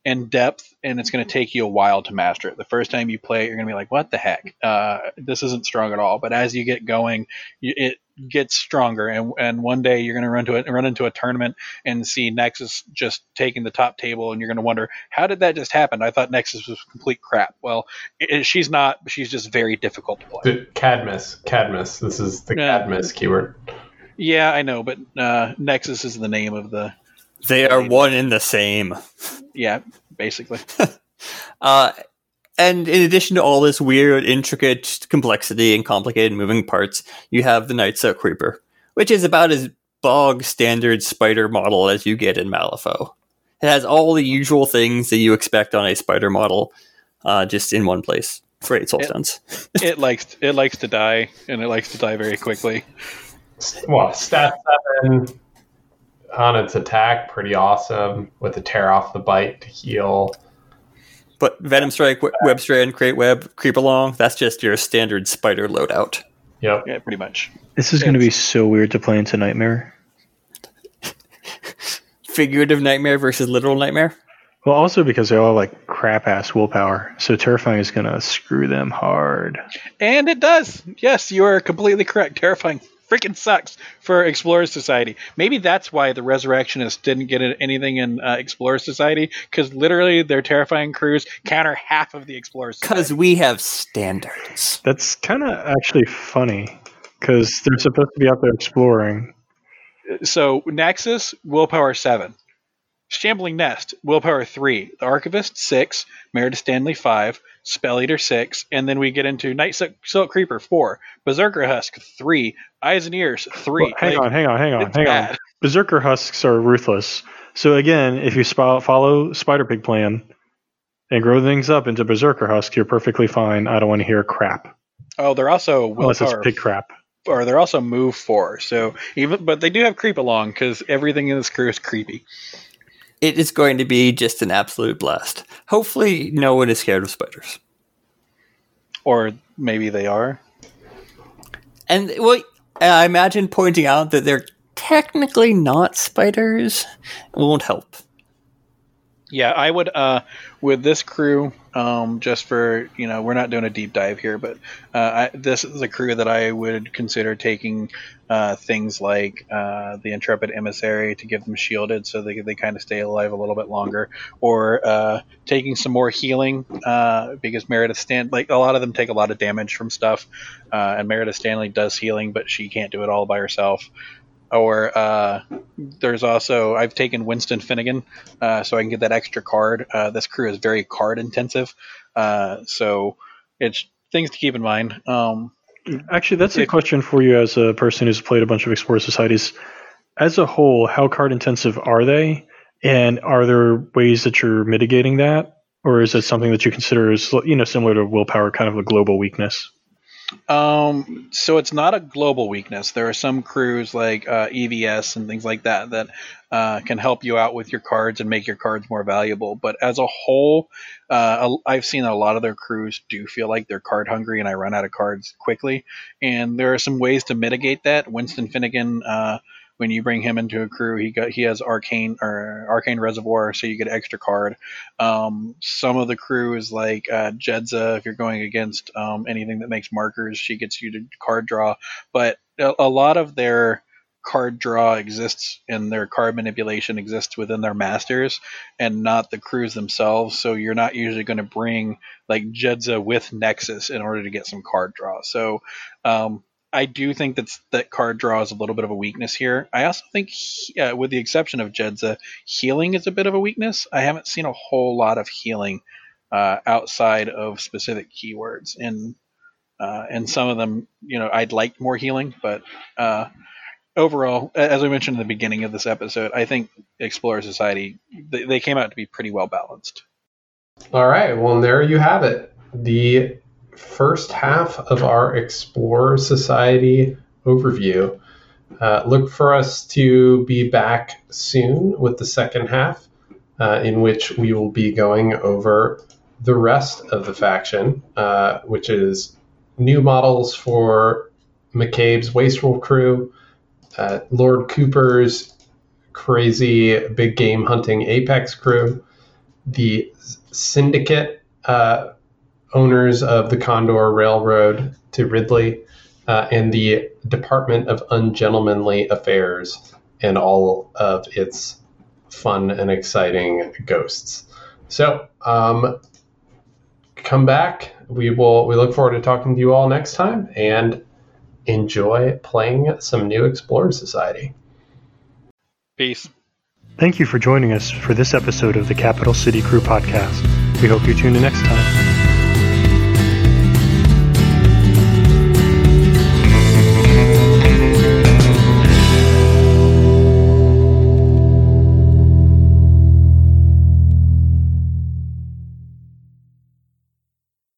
in depth and it's going to take you a while to master it. The first time you play it, you're going to be like, what the heck? Uh, this isn't strong at all. But as you get going, you, it gets stronger. And, and one day you're going to run to it, run into a tournament and see Nexus just taking the top table, and you're going to wonder, how did that just happen? I thought Nexus was complete crap. Well, it, she's not. She's just very difficult to play. The Cadmus. Cadmus. This is the Yeah. Cadmus keyword. Yeah, I know, but uh, Nexus is the name of the. They are one and the same. Yeah, basically. Uh, and in addition to all this weird, intricate complexity and complicated moving parts, you have the Night Silk Creeper, which is about as bog standard spider model as you get in Malifaux. It has all the usual things that you expect on a spider model, uh, just in one place for eight soul Yeah. stones. it likes it likes to die, and it likes to die very quickly. Well, stat seven on its attack, pretty awesome with the tear off the bite to heal. But Venom Strike, w- Web Strand, Create Web, Creep Along, that's just your standard spider loadout. Yep. Yeah, pretty much. This is going to be so weird to play into Nightmare. Figurative Nightmare versus Literal Nightmare. Well, also because they're all have, like crap ass willpower, so terrifying is going to screw them hard. And it does. Yes, you are completely correct. Terrifying freaking sucks for Explorer Society. Maybe that's why the Resurrectionists didn't get anything in uh, Explorer Society because literally their terrifying crews counter half of the Explorer Because we have standards. That's kind of actually funny because they're supposed to be out there exploring. So Nexus willpower seven. Shambling Nest, willpower three. The Archivist six, Meredith Stanley five, Spell Eater six, and then we get into Night Silk, Silk Creeper four, Berserker Husk three, Eyes and Ears three. Well, hang Like, on, hang on, hang on, hang on. Berserker husks are ruthless. So again, if you sp- follow Spider Pig plan and grow things up into Berserker husk, you're perfectly fine. I don't want to hear crap Oh, they're also willpower. unless it's pig crap. or they're also move four. So even but they do have creep along because everything in this crew is creepy. It is going to be just an absolute blast. Hopefully, no one is scared of spiders. Or maybe they are. And well, I imagine pointing out that they're technically not spiders won't help. Yeah, I would uh, with this crew. Um, just for you know, we're not doing a deep dive here, but uh, I, this is a crew that I would consider taking uh, things like uh, the intrepid emissary to give them shielded, so they they kind of stay alive a little bit longer, or uh, taking some more healing uh, because Meredith Stan like a lot of them take a lot of damage from stuff, uh, and Meredith Stanley does healing, but she can't do it all by herself or uh, there's also I've taken Winston Finnegan, uh, so I can get that extra card. Uh, this crew is very card intensive, uh, so it's things to keep in mind. Um, Actually, that's a question for you as a person who's played a bunch of Explorer Societies. As a whole, how card intensive are they, and are there ways that you're mitigating that, or is it something that you consider as you know similar to willpower, kind of a global weakness? Um, so it's not a global weakness. There are some crews like uh, EVS and things like that that uh, can help you out with your cards and make your cards more valuable. But as a whole, uh, I've seen a lot of their crews do feel like they're card hungry, and I run out of cards quickly. And there are some ways to mitigate that. Winston Finnegan uh, when you bring him into a crew, he got he has arcane or arcane reservoir, so you get extra card. Um, some of the crew is like uh, Jedza. If you're going against um, anything that makes markers, she gets you to card draw. But a, a lot of their card draw exists and their card manipulation exists within their masters and not the crews themselves. So you're not usually going to bring like Jedza with Nexus in order to get some card draw. So um, I do think that that card draw is a little bit of a weakness here. I also think, uh, with the exception of Jedza, healing is a bit of a weakness. I haven't seen a whole lot of healing uh, outside of specific keywords, and uh, and some of them, you know, I'd like more healing, but uh, overall, as I mentioned in the beginning of this episode, I think Explorer Society they, they came out to be pretty well balanced. All right, well, there you have it. The first half of our Explorer Society overview. Uh, look for us to be back soon with the second half, uh, in which we will be going over the rest of the faction, uh, which is new models for McCabe's Wastrel crew, uh, Lord Cooper's crazy big game hunting Apex crew, the Syndicate uh, owners of the Condor Railroad to Ridley, uh, and the Department of Ungentlemanly Affairs and all of its fun and exciting ghosts. So, um, come back. We will. We look forward to talking to you all next time, and enjoy playing some new Explorer Society. Peace. Thank you for joining us for this episode of the Capital City Crew podcast. We hope you tune in next time.